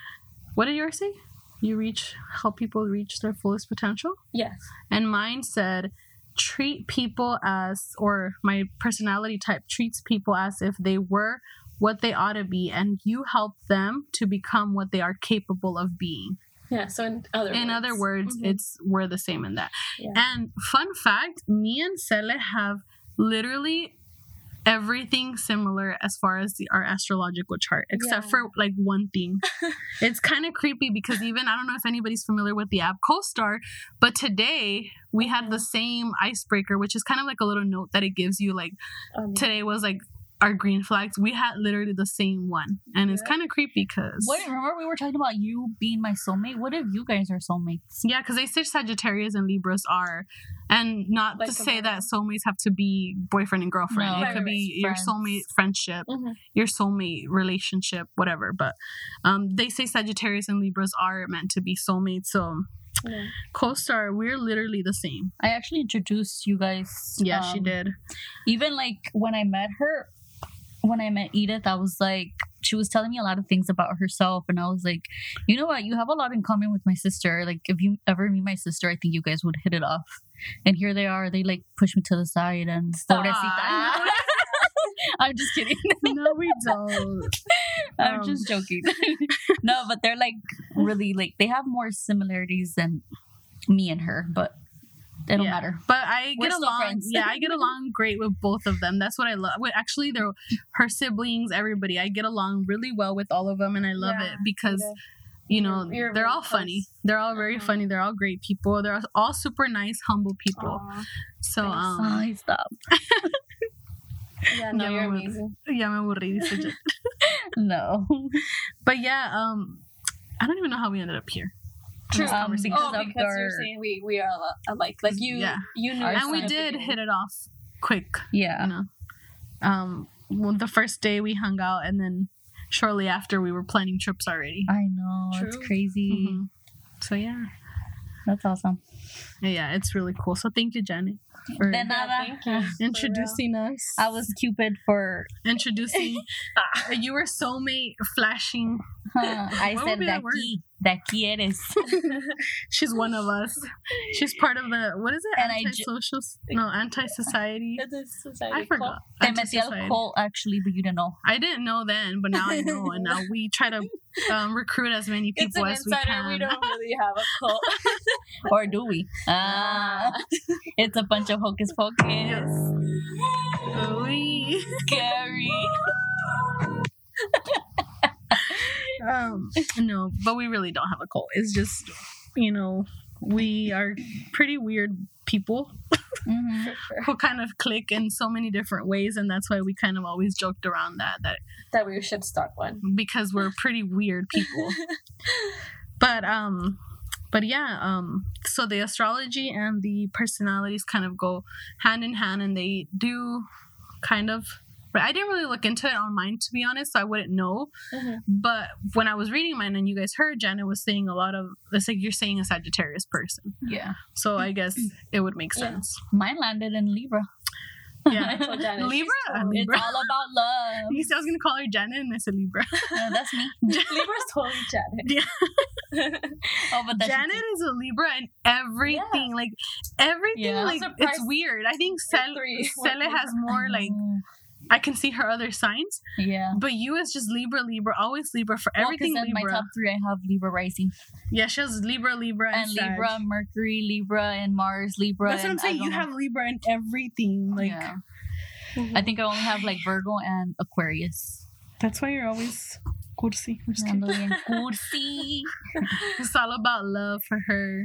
"What did yours say? You reach help people reach their fullest potential." Yes. and mine said treat people as or my personality type treats people as if they were what they ought to be and you help them to become what they are capable of being Yeah. So in other in words, other words Mhm. it's we're the same in that Yeah. and fun fact me and Sele have literally everything similar as far as the, our astrological chart except Yeah. for like one thing. (laughs) It's kind of creepy because even i don't know if anybody's familiar with the app co-star but today we had the same icebreaker which is kind of like a little note that it gives you like um, today was like our green flags we had literally the same one and it's kind of creepy because What remember we were talking about you being my soulmate? What if you guys are soulmates? Yeah, because they say Sagittarius and Libras are, and not Like to say that soulmates have to be boyfriend and girlfriend. No. it Right, could right, be right. your soulmate friendship, mhm. your soulmate relationship, whatever. But um, they say Sagittarius and Libras are meant to be soulmates. So Yeah. co-star, we're literally the same. I actually introduced you guys. Yeah, she um, did. Even like when I met her, when I met Edith, I was like, she was telling me a lot of things about herself, and I was like, you know what, you have a lot in common with my sister. Like, if you ever meet my sister, I think you guys would hit it off. And here they are. They like push me to the side and pobrecita. I'm just kidding. (laughs) no, we don't. (laughs) I'm Um. just joking. (laughs) no, but they're like really like they have more similarities than me and her, but it don't Yeah. matter. But I We're get along. yeah, I get along (laughs) great with both of them. That's what I love. Actually, they're her siblings, everybody. I get along really well with all of them, and I love Yeah, it because you know You're- you're they're really all funny. They're all very Mhm. funny. They're all great people. They're all super nice, humble people. Aw. So um, stop. (laughs) Yeah, no, you're amazing. ya me aburrí, dice (laughs) No. But yeah, um, I don't even know how we ended up here. In this Um, conversation. because Oh, of because you're our- saying we we are al- alike. Like you, Yeah. you knew, and we did hit it off quick. Yeah. you know um well, the first day we hung out and then shortly after we were planning trips already I know. It's True. crazy. Mhm. so yeah That's awesome. yeah it's really cool so thank you janet for De nada. thank you. introducing us I was Cupid for. introducing (laughs) (laughs) you were soulmate flashing Huh, (laughs) I What said would be de that word? aquí. De aquí eres. she's one of us she's part of the what is it And I ju- anti-social no anti-society It is society i forgot Te metí al Anti-society. cult actually, but you didn't know. I didn't know then, but now I know, and now we try to um, recruit as many It's people an as we insider. can. We, don't really have a cult. Or do we? Ah, it's a bunch of hocus pocus. We- Scary. (laughs) um, no, but we really don't have a cult. It's just, you know, we are pretty weird people Mhm. Sure. (laughs) who kind of click in so many different ways, and that's why we kind of always joked around that that That we should start one. because we're pretty weird people. (laughs) but um but yeah um so the astrology and the personalities kind of go hand in hand and they do kind of I didn't really look into it on mine to be honest, so I wouldn't know. Mhm. But when I was reading mine and you guys heard Janet was saying a lot of it's like you're saying a Sagittarius person. Yeah. So I guess it would make Yeah. sense. Mine landed in Libra. Yeah. I told Janet. Libra? totally- Libra. It's all about love. You said I was gonna call her Janet and I said Libra. (laughs) Yeah, that's me. (laughs) Libra's totally Janet. Yeah. (laughs) Oh, but Janet is a Libra and everything, like everything, Yeah. like it's weird. I think Cel- Cele has more like I can see her other signs, yeah. but you is just Libra, Libra, always Libra for Well, 'cause everything in my Libra. top three, I have Libra rising yeah, she has Libra, Libra, and, and Sag. Libra, Mercury, Libra, and Mars, Libra. That's what I'm saying. don't You know. have Libra in everything. Like Yeah. Mhm. I think I only have like Virgo and Aquarius. that's why you're always cursi. I'm just kidding. Ando bien cursi. It's all about love for her,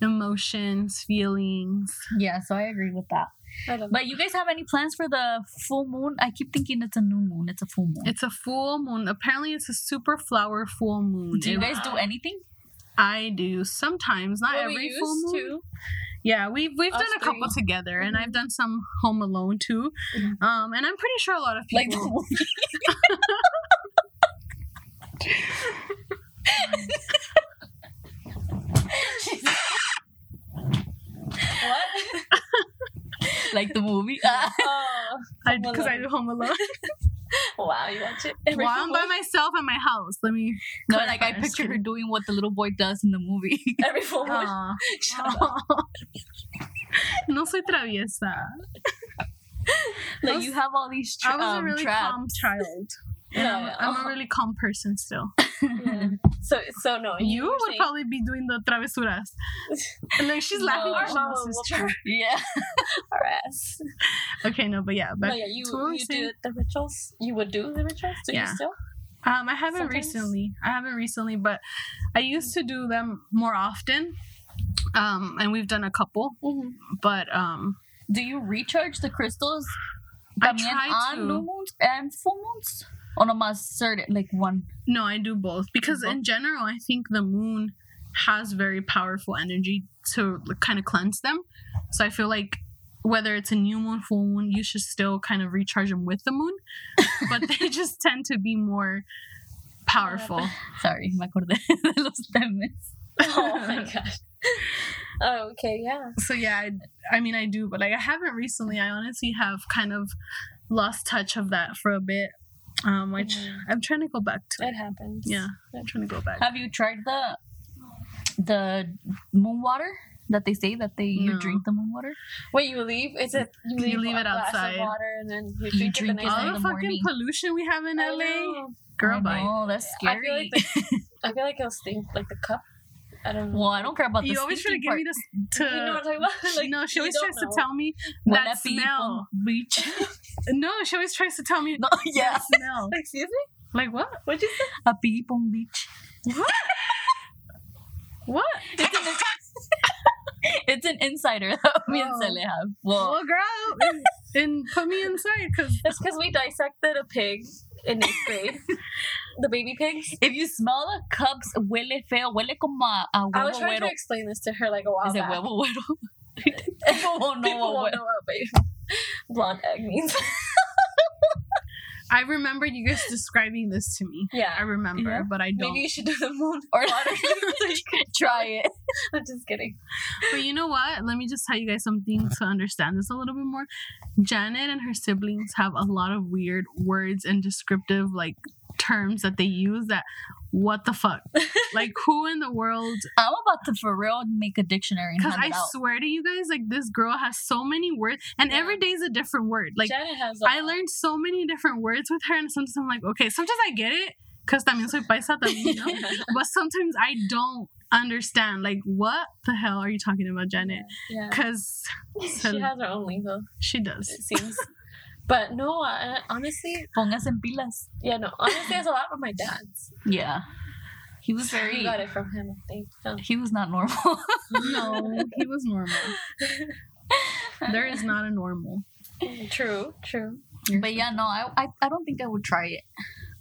emotions, feelings. Yeah, so I agree with that. I don't know. But you guys have any plans for the full moon? I keep thinking it's a new moon. It's a full moon. It's a full moon. Apparently, it's a super flower full moon. do you guys do anything? I do sometimes, not Well, we every used full moon. to. Yeah, we've we've Us done a couple three. together, and Mhm. I've done some Home Alone too. Mhm. Um, and I'm pretty sure a lot of Like people. the movie. (laughs) (laughs) What? (laughs) like the movie. (laughs) (laughs) I because I Alone. do Home Alone (laughs) wow! You watch it every while I'm by myself at my house. Let me. no, like I picture her doing what the little boy does in the movie. every full moon. Aw. Shut up. no soy traviesa. like you have all these tra- I was a um, really traps. calm child. No, I'm, a really calm person still. (laughs) Yeah. So, so no. You were would saying- probably be doing the travesuras. Like she's (laughs) laughing, No, our knows mama true. Yeah. (laughs) our ass. Okay, no, but yeah, but No, yeah, you to what we're you saying. do the rituals. You would do the rituals. Do Yeah. you still? Um, I haven't Sometimes. recently. I haven't recently, but I used to do them more often. Um, and we've done a couple, Mm-hmm. but um, Do you recharge the crystals? I try on to. new moons and full moons? Or nomás certain, like one? no, I do both because in general, I think the moon has very powerful energy to kind of cleanse them. So I feel like whether it's a new moon, full moon, you should still kind of recharge them with the moon, (laughs) but they just tend to be more powerful. (laughs) Sorry, me acordé (laughs) de los temes. Oh my gosh. Oh, okay, yeah. so yeah I, I mean i do but like i haven't recently i honestly have kind of lost touch of that for a bit Um, I tr- Mm. I'm trying to go back to it. It happens. Yeah, I'm trying to go back. Have you tried the the moon water that they say that they you drink the moon water? Wait, you leave? Is it you leave, leave a it glass outside. of water and then you You drink, drink it it the All the the fucking morning. pollution we have in I LA. know. Girl, bye. Oh, that's I feel scary. like I feel like it'll stink like the cup. I don't know. well, I don't care about the You always try to stinky get me part. to. (laughs) to you know what I'm talking about? Like, no, she always don't tries to tell me Huele that smell. Beach. (laughs) No, she always tries to tell me no, yeah, that smell. (laughs) Excuse me? Like what? What'd you say? a pipon beach. What? It's an, it's an insider that me and Oh. Cele have. Well, Well, girl, and, and put me inside because It's because we dissected a pig in eighth (laughs) grade. the baby pigs. if you smell the cups, huele feo, huele como a, a I was huevo trying güero. to explain this to her like a while Is it back. huevo güero? (laughs) People won't know People what won't know what baby blonde egg means. (laughs) I remember you guys describing this to me. Yeah. I remember, Yeah. but I don't. Maybe you should do the moon (laughs) Or water. (laughs) (laughs) try it. I'm just kidding. But you know what? Let me just tell you guys something to understand this a little bit more. Janet and her siblings have a lot of weird words and descriptive like terms that they use that what the fuck? (laughs) like who in the world I'm about to for real make a dictionary because I swear to you guys, like this girl has so many words and Yeah. every day is a different word. Like Janet has. a I learned so many different words with her and sometimes I'm like, okay, sometimes I get it because también soy paisa también, you know? (laughs) but sometimes I don't understand like what the hell are you talking about, Janet? Yeah. Because She (laughs) has her own lingo. she does. It seems. But no, I, honestly, Pongas en pilas. yeah, no. Honestly, it's a lot from my dad's. Yeah. He was We very. got it from him, I think. Um, He was not normal. (laughs) No, he was normal. There is not a normal. true, true. But yeah, no, I, I, I don't think I would try it.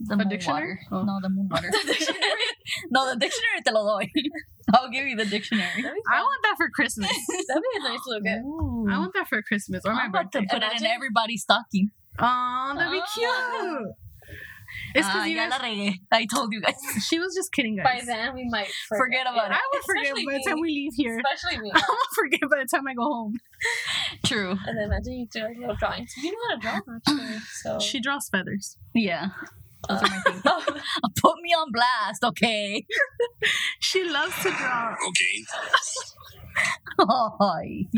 The A moon dictionary? water. Oh. No, the moon (laughs) water. Dictionary? no, the dictionary te lo doy. (laughs) I'll give you the dictionary. I want that for Christmas. That'd be a nice little gift. Ooh. I want that for Christmas or my I'm about to birthday. put it in everybody's stocking. Oh, that'd be Oh. cute. It's Ah, because you ya la guys, regué. I told you guys. (laughs) she was just kidding, guys. By then, we might Forget about it. I will forget Especially by the time we leave here. Especially me. I will forget by the time I go home. True. And then imagine you do like little drawings. You know how to draw, actually. (clears throat) So. She draws feathers. Yeah. Those are my things. Oh, (laughs) Put me on blast, okay? (laughs) She loves to draw. Okay. Ay. (laughs)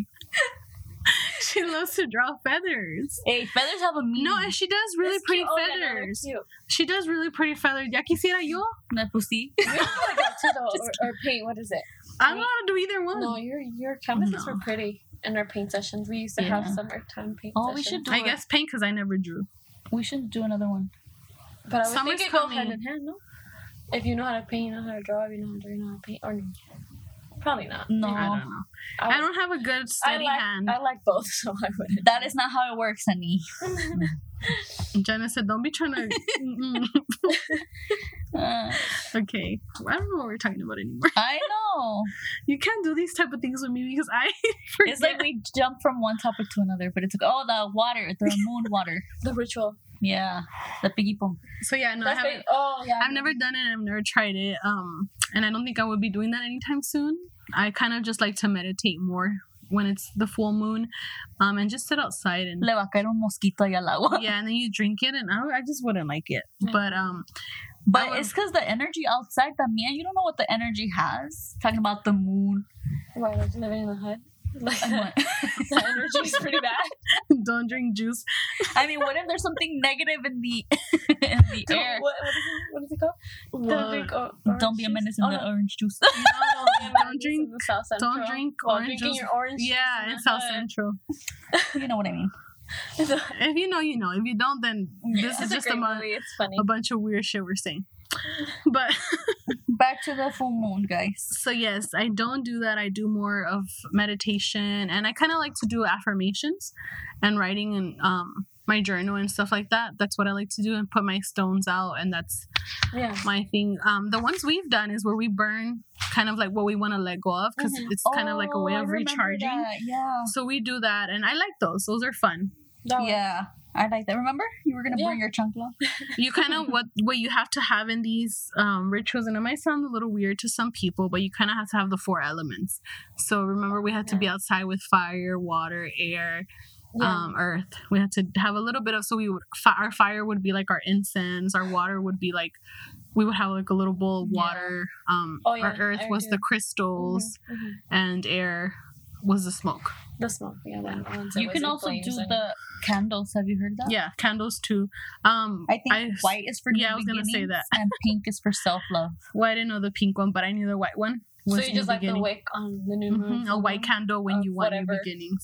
She loves to draw feathers. hey, feathers have a meaning. No, and she does really it's pretty cute. Oh, yeah, no, feathers. cute. She does really pretty feathers. Ya quisiera yo. Me pusí. We don't want to go to the or, or paint. What is it? I don't know how to do either one. No, your your canvases No. were pretty in our paint sessions. We used to have summertime paint. Oh, we should do I it. guess paint because I never drew. We should do another one. But I would Summer's think it go hand in hand, no? If you know how to paint, you know how to draw. If you know how to draw, you know how to paint. Or no. Probably not. No. I don't know. I, I don't have a good I steady like, hand. I like both, (laughs) so I wouldn't. That is not how it works, honey. (laughs) (laughs) Jenna said, "Don't be trying to." Uh, (laughs) okay, I don't know what we're talking about anymore. I know. (laughs) You can't do these type of things with me because I forget. It's like we jump from one topic to another, but it's like, oh, the water, the moon water. The ritual. Yeah, the piggy pump. so yeah, no, I haven't. big- oh yeah. I've never done it. I've never tried it. Um, and I don't think I would be doing that anytime soon. I kind of just like to meditate more when it's the full moon, um, and just sit outside and Le va a caer un mosquito ahí al agua. (laughs) yeah, and then you drink it, and I, I just wouldn't like it. But um, But would- it's because the energy outside también, you don't know what the energy has. Talking about the moon. Why like living in the hood? Like I'm (laughs) the energy is pretty bad. (laughs) don't drink juice. I mean, what if there's something negative in the (laughs) in the Don't- air? What, what, is it, what is it called? Don't drink. o- Don't be a menace juice? in Oh, the no. orange juice. Oh. No, a Don't menace drink- South Central. don't drink orange drinking juice. your orange. juice yeah, in in South. Central. you know what I mean. If you know, you know. If you don't, then this It's is just a, great mu- movie. It's funny. a bunch of weird shit we're saying. But Back to the full moon, guys. so yes, I don't do that. I do more of meditation, and I kind of like to do affirmations and writing and um my journal and stuff like that. That's what I like to do and put my stones out, and that's Yeah. my thing. Um, the ones we've done is where we burn kind of like what we want to let go of because Mhm. it's kind of like a way Oh, of recharging. that, Yeah. So we do that, and I like those. Those are fun. That. Yeah. I like that. Remember? You were gonna Yeah. bring your chancla. You kind of (laughs) what what you have to have in these um, rituals, and it might sound a little weird to some people, but you kind of have to have the four elements. So remember, we had to be outside with fire, water, air, Yeah. um earth. We had to have a little bit of so we would fi- our fire would be like our incense, our water would be like we would have like a little bowl of water. Um Oh, yeah, our earth was the crystals Mhm, mhm. and air was the smoke. The smoke, yeah. That ones You can also do and- the candles. Have you heard that? Yeah, candles too. Um I think white is for yeah, I was gonna say that. and pink is for self love. (laughs) Well, I didn't know the pink one, but I knew the white one. So you new just like the beginning. wick on the new moon. Mhm, a white candle when you want new beginnings.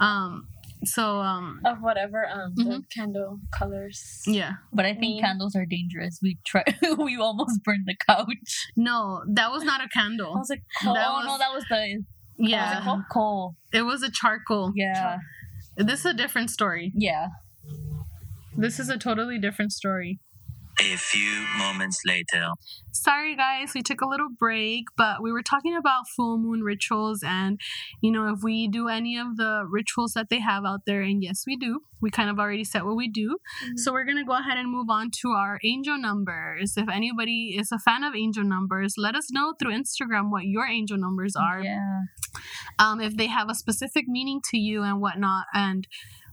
Um. So um. of whatever um the Mhm. candle colors. Yeah. But I think Me. candles are dangerous. We try. (laughs) we almost burned the couch. No, that was not a candle. I was like, Oh That oh, no, that was the Yeah. What's it called? Coal. It was a charcoal. Yeah, This is a different story. yeah. This is a totally different story. A few moments later. Sorry, guys, we took a little break, but we were talking about full moon rituals and, you know, if we do any of the rituals that they have out there. And yes, we do. We kind of already said what we do. So we're going to go ahead and move on to our angel numbers. If anybody is a fan of angel numbers, let us know through Instagram what your angel numbers are. Yeah. um, if they have a specific meaning to you and whatnot. And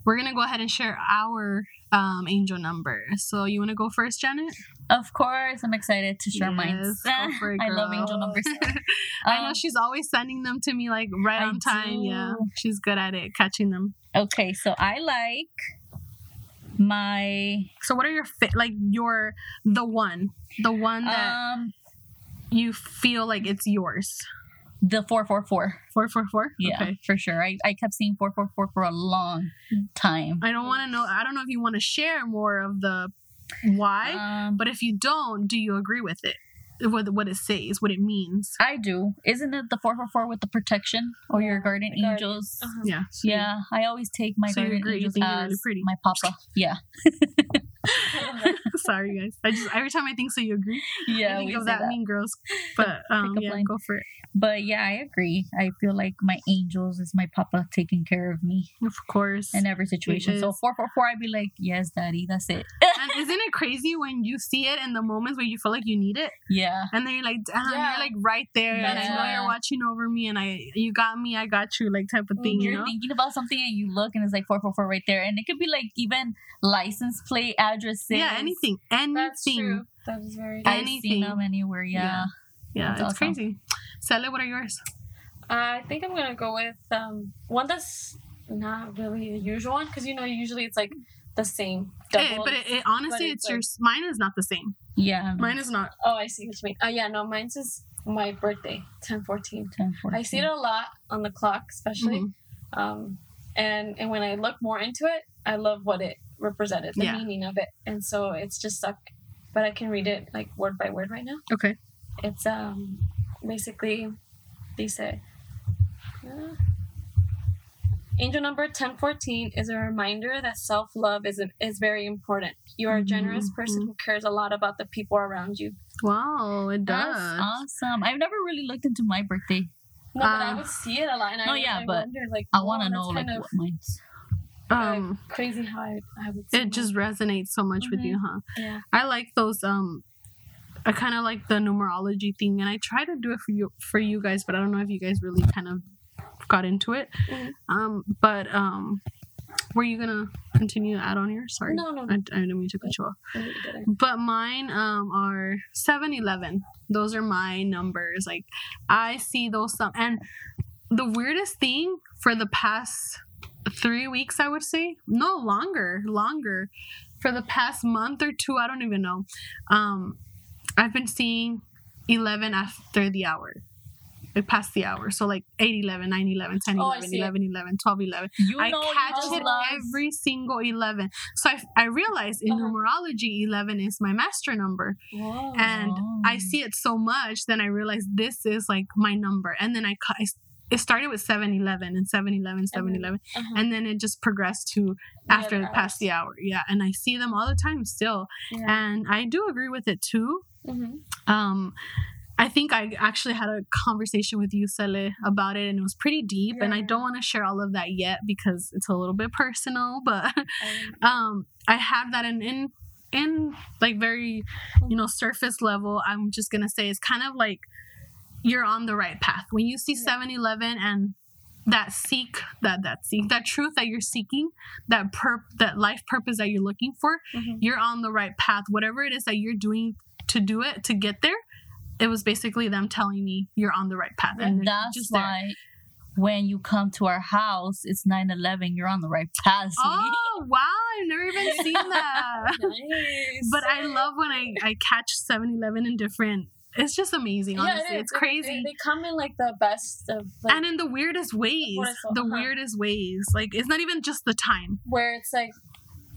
we're gonna go ahead and share our um, angel number. So you want to go first, Janet? Of course, I'm excited to share mine. Yes, (laughs) it, I love angel numbers. (laughs) (laughs) I know Um, she's always sending them to me like right I on time. Yeah, she's good at it, catching them. Okay, so I like my So what are your fit like your the one, the one that um you feel like it's yours? The four four four. Four four four. Yeah, Okay. for sure. I, I kept seeing four four four for a long time. I don't want to know. I don't know if you want to share more of the why, Um, but if you don't, do you agree with it? What what it says, what it means? I do. Isn't it the four four four with the protection or your Yeah, guardian the guardian. angels? Uh-huh. Yeah. so you- Yeah, I always take my So you guardian angels as really pretty. my papa. Yeah, (laughs) (laughs) Sorry, guys. I just every time I think so, you agree. yeah. I think we of that, that. Mean Girls. (laughs) But um, yeah, line. go for it. But yeah, I agree. I feel like my angels is my papa taking care of me Of course. in every situation. So four four four, I'd be like, yes, daddy, that's it. (laughs) and isn't it crazy when you see it in the moments where you feel like you need it, yeah, and then you're like, damn, Yeah. you're like right there, and I know you're watching over me, and I, you got me, I got you, like type of thing, you you're know? thinking about something and you look and it's like four four four right there, and it could be like even license plate addresses. Yeah, anything, anything. That's true. That is very I've seen them anywhere. Yeah. Yeah. Yeah, That's it's awesome. crazy. Sally, what are yours? I think I'm gonna go with um one that's not really a usual one because you know usually it's like the same. Eh, Double. but it, it honestly, it's it's, your mine is not the same. Yeah. Mine is not. oh, I see what you mean. Oh yeah, no, mine's is my birthday, ten fourteen. 10, I see it a lot on the clock, especially. Mhm. Um, and and when I look more into it, I love what it represented, the Yeah. meaning of it, and so it's just stuck. But I can read it like word by word right now. Okay. It's um basically they say uh, angel number 1014 is a reminder that self-love is is very important you are a generous person Mhm. who cares a lot about the people around you Wow, it That's does. awesome. I've never really looked into my birthday. no but i Uh, would see it a lot and i, no, yeah, I but wonder like I want to know like of what mine's. Um, crazy how I, I would it just resonates so much with Mm-hmm. you, huh? yeah I like those. Um, I kind of like the numerology thing, and I try to do it for you for you guys, but I don't know if you guys really kind of got into it. Mhm. Um, but um, were you gonna continue to add on here? Sorry, No, no. I, I didn't mean to cut you off. I really didn't. But mine um are 7-Eleven. Those are my numbers. Like I see those some and the weirdest thing for the past three weeks, I would say, no longer, longer, for the past month or two, I don't even know. Um, I've been seeing 11 after the hour. Like past the hour. So like 8 11, 9 11, 10 Oh, I 11, 11 11, 12 11. You I catch it every single 11. So I, I realized in Uh-huh. numerology, 11 is my master number. Whoa. And I see it so much, then I realized this is like my number. And then I, I it started with 7 11 and 7 11, 7 11. Uh-huh. And then it just progressed to after past the hour. Yeah. And I see them all the time still. Yeah. And I do agree with it too. Mhm. Um, I think I actually had a conversation with you, Sele, about it, and it was pretty deep. And I don't want to share all of that yet because it's a little bit personal. (laughs) But I- um, I have that in in in like very you know surface level. I'm just gonna say it's kind of like you're on the right path when you see Yeah. 7-Eleven and that seek that that seek that truth that you're seeking that perp that life purpose that you're looking for Mhm. you're on the right path whatever it is that you're doing to do it to get there it was basically them telling me you're on the right path and they're That's just there. why when you come to our house, it's 9-11, you're on the right path. (laughs) oh wow i've never even seen that (laughs) Nice. but i love when i i catch 7-eleven in different it's just amazing honestly it is. it's crazy They, they come in like the best of like and in the weirdest ways Wonderful, the uh-huh. weirdest ways like it's not even just the time where it's like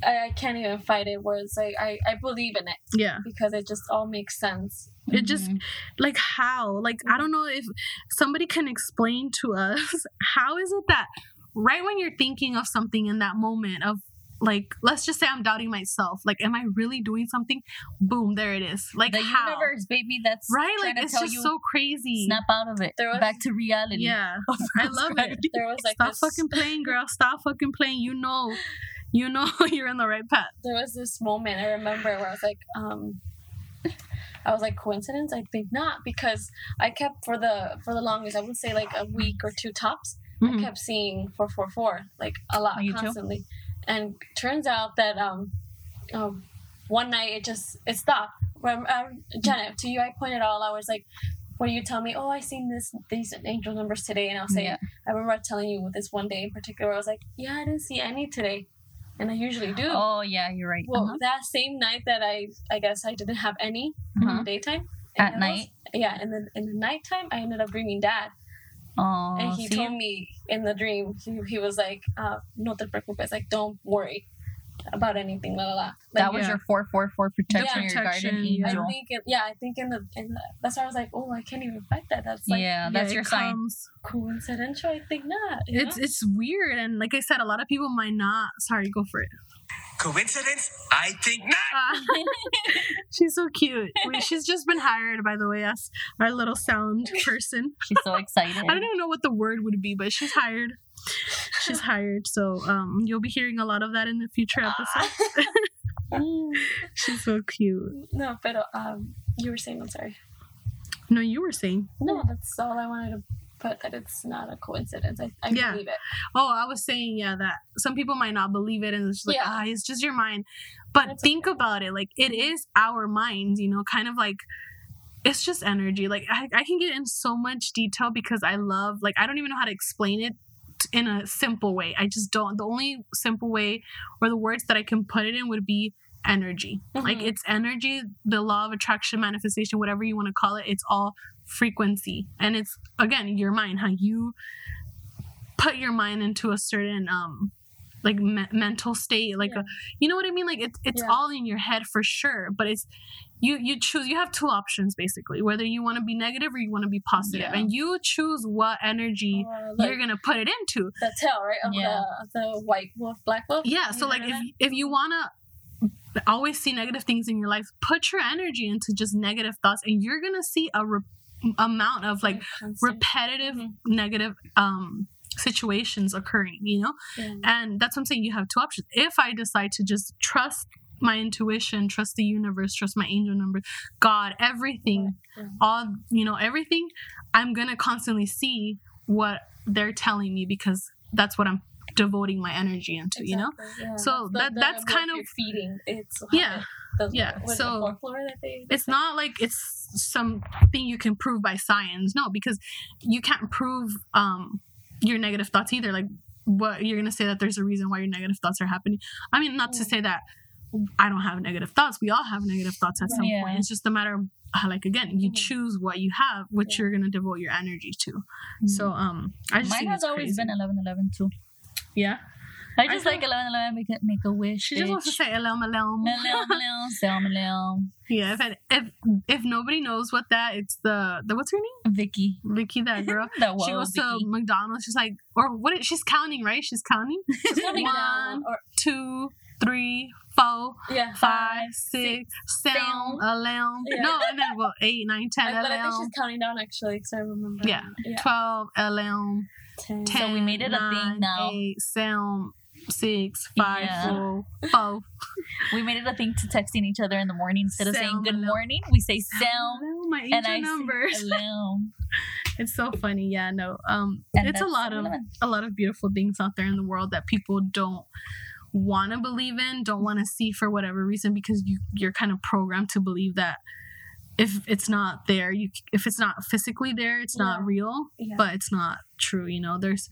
I, I can't even fight it. Where it's like I I believe in it yeah because it just all makes sense. it just Mhm. like how like i don't know if somebody can explain to us (laughs) how is it that right when you're thinking of something in that moment of like let's just say i'm doubting myself. Like am i really doing something? Boom there it is. Like the how? universe, baby, that's right? Like it's just so crazy. snap out of it, There was- back to reality. yeah. (laughs) I love it. There was like stop this, fucking playing girl. Stop fucking playing. You know. You know (laughs) you're in the right path. There was this moment I remember where I was like, um, I was like, coincidence? I think not because I kept for the for the longest, I would say like a week or two tops. Mhm. I kept seeing four four four like a lot On YouTube? constantly, and turns out that um, um, one night it just it stopped. When um, Janet, to you, I pointed out. I was like, when you tell me, oh, I seen this these angel numbers today, and I'll say, Yeah. I remember telling you this one day in particular. I was like, yeah, I didn't see any today, and I usually do. Oh yeah, you're right. Well, Uh-huh. that same night that I, I guess I didn't have any in Uh-huh. the daytime. At was- night? yeah, and then in the nighttime, I ended up dreaming dad, Oh, and he see? told me in the dream, he, he was like, uh, "No te preocupes, like don't worry about anything." La la la. Like, that was yeah. your four four four protection, Yeah. your guardian yeah. I think, it, yeah, I think in the in the, that's why I was like, "Oh, I can't even fight that." That's like yeah, that's Yeah, your it sign. coincidental. I think not. it's know? it's weird and like i said a lot of people might not sorry go for it Coincidence? I think not. Ah. (laughs) she's so cute Wait, she's just been hired by the way as our little sound (laughs) person She's so (laughs) excited. i don't even know what the word would be but she's hired she's hired so um you'll be hearing a lot of that in the future episodes (laughs) (laughs) she's so cute no, but um, you were saying. I'm sorry. no you were saying No, that's all I wanted to put. That it's not a coincidence. I, I Yeah. believe it. oh i was saying yeah that some people might not believe it and it's just like Yeah. ah it's just your mind but That's think about it like it is our minds you know kind of like it's just energy like I, I can get in so much detail because i love like i don't even know how to explain it in a simple way i just don't the only simple way or the words that i can put it in would be energy like Mhm. it's energy the law of attraction manifestation whatever you want to call it it's all frequency and it's again your mind how you put your mind into a certain um like me- mental state like Yeah. a, you know what i mean like it's it's Yeah. all in your head for sure but it's you you choose you have two options basically whether you want to be negative or you want to be positive Yeah. and you choose what energy Or, like, you're gonna put it into the tail, right? Of Yeah. the the white wolf, black wolf. yeah so like if if you want to always see negative things in your life put your energy into just negative thoughts and you're gonna see a re- amount of like repetitive Mhm. negative um situations occurring you know Yeah. and that's what i'm saying you have two options if i decide to just trust my intuition trust the universe trust my angel number god everything all you know everything i'm gonna constantly see what they're telling me because that's what i'm devoting my energy into you know yeah. So The- that- the that's kind of- feeding. It's Yeah. Yeah, what is it, so that they. it's not like it's something you can prove by science no because you can't prove um your negative thoughts either like what you're gonna say that there's a reason why your negative thoughts are happening i mean not to say that i don't have negative thoughts we all have negative thoughts at some Yeah. point it's just a matter of uh, like again you Mhm. choose what you have what Yeah. you're gonna devote your energy to so um i just Mine has always crazy. been eleven eleven too. yeah I just I like eleven eleven. Make a make a wish. she just wants to say elm elm Melel, melel, yeah if, it, if if nobody knows what that it's the the what's her name Vicky. Vicky that girl (laughs) That she was goes to McDonald's. She's like, or what? Is, she's counting, right? She's counting. (laughs) Coming down. One, Or, two, three, four, yeah. five, six, seven, seven. Yeah. No, and then well, eight, nine, ten, I, but I think eleven, she's counting down actually, because I remember. Yeah. twelve, eleven, Ten. ten. So we made it a thing nine, now. Eight, seven, six, five, Yeah. four, four. (laughs) We made it a thing to texting each other in the morning instead of saying good hello. morning. We say sound, Hello, my and I numbers. (laughs) say. It's so funny. Yeah, no. Um, And it's a lot of 7-Eleven. a lot of beautiful things out there in the world that people don't want to believe in, don't want to see for whatever reason because you you're kind of programmed to believe that if it's not there, you if it's not physically there, it's not real, Yeah. but it's not true, you know. There's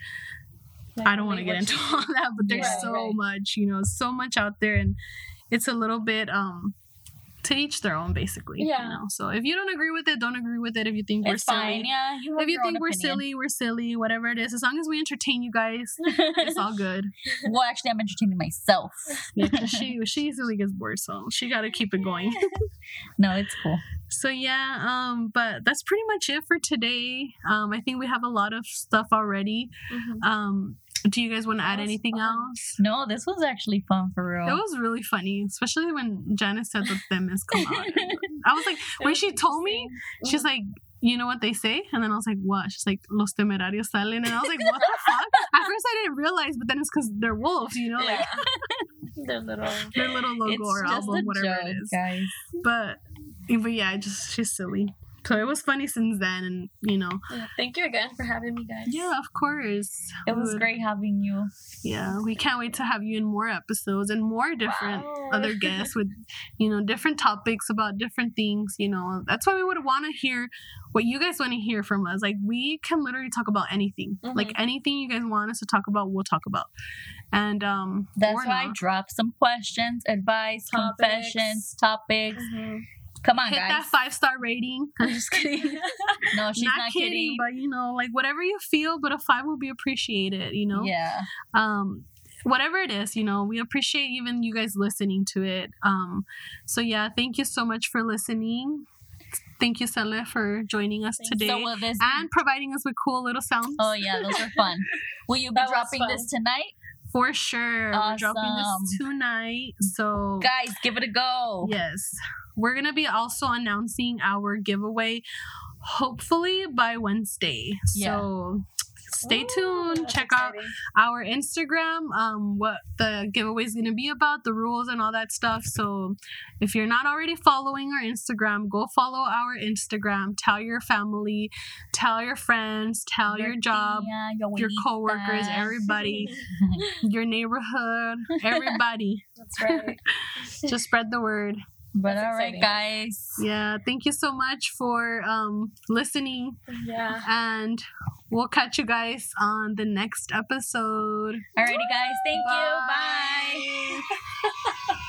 Like, I don't want to get into (laughs) all that, but there's Right, so right. much, you know, so much out there and it's a little bit um to each their own basically. Yeah. You know. So if you don't agree with it, don't agree with it. If you think we're It's silly. fine. Yeah, you If you think we're opinion. silly, we're silly, whatever it is. As long as we entertain you guys, (laughs) it's all good. well, actually, I'm entertaining myself. (laughs) Yeah, she she easily gets bored, so she got to keep it going. (laughs) No, it's cool. So yeah, um, but that's pretty much it for today. Um, I think we have a lot of stuff already. Mhm. Um, do you guys want to add anything fun. else? No, this was actually fun for real. It was really funny, especially when Janice said the themis come (laughs) out. I was like, when she told me, she's like, you know what they say? And then I was like, what? She's like, Los temerarios salen. And I was like, what the (laughs) fuck? At first I didn't realize, but then it's because they're wolves, you know? Like Yeah. (laughs) Their little. their little logo or album, whatever joke, it is. guys. But, but yeah, just she's silly. So (laughs) it was funny since then, and you know, Yeah, Thank you again for having me, guys. yeah, of course, It was great having you. Yeah, we can't wait to have you in more episodes and more different Wow. other (laughs) guests with, you know, different topics about different things. You know, that's why we would want to hear what you guys want to hear from us. Like we can literally talk about anything. Like Mhm. anything you guys want us to talk about, we'll talk about. And um, That's why I not. dropped some questions, advice, Topics. confessions, topics. Mhm. Come on, hit guys. that five star rating. (laughs) I'm just kidding. (laughs) no, she's not, not, kidding, but you know, like whatever you feel, but a five will be appreciated. You know. Yeah. um whatever it is you know we appreciate even you guys listening to it um so yeah thank you so much for listening thank you Sele for joining us Thanks. today So and providing us with cool little sounds oh yeah, those are fun. (laughs) Will you be That dropping this tonight, for sure we're dropping this tonight so guys? Give it a go. yes we're gonna be also announcing our giveaway hopefully by wednesday Yeah. so stay tuned check out our Instagram, um, what the giveaway is going to be about, the rules and all that stuff. So if you're not already following our Instagram, go follow our Instagram. Tell your family, tell your friends, tell your, job, tía, your your coworkers, everybody, (laughs) your neighborhood, everybody. That's right. (laughs) Just spread the word. But That's all right, exciting. guys. Yeah, thank you so much for um, listening, yeah. and we'll catch you guys on the next episode. Alrighty, guys. Thank you. Bye. Bye. (laughs)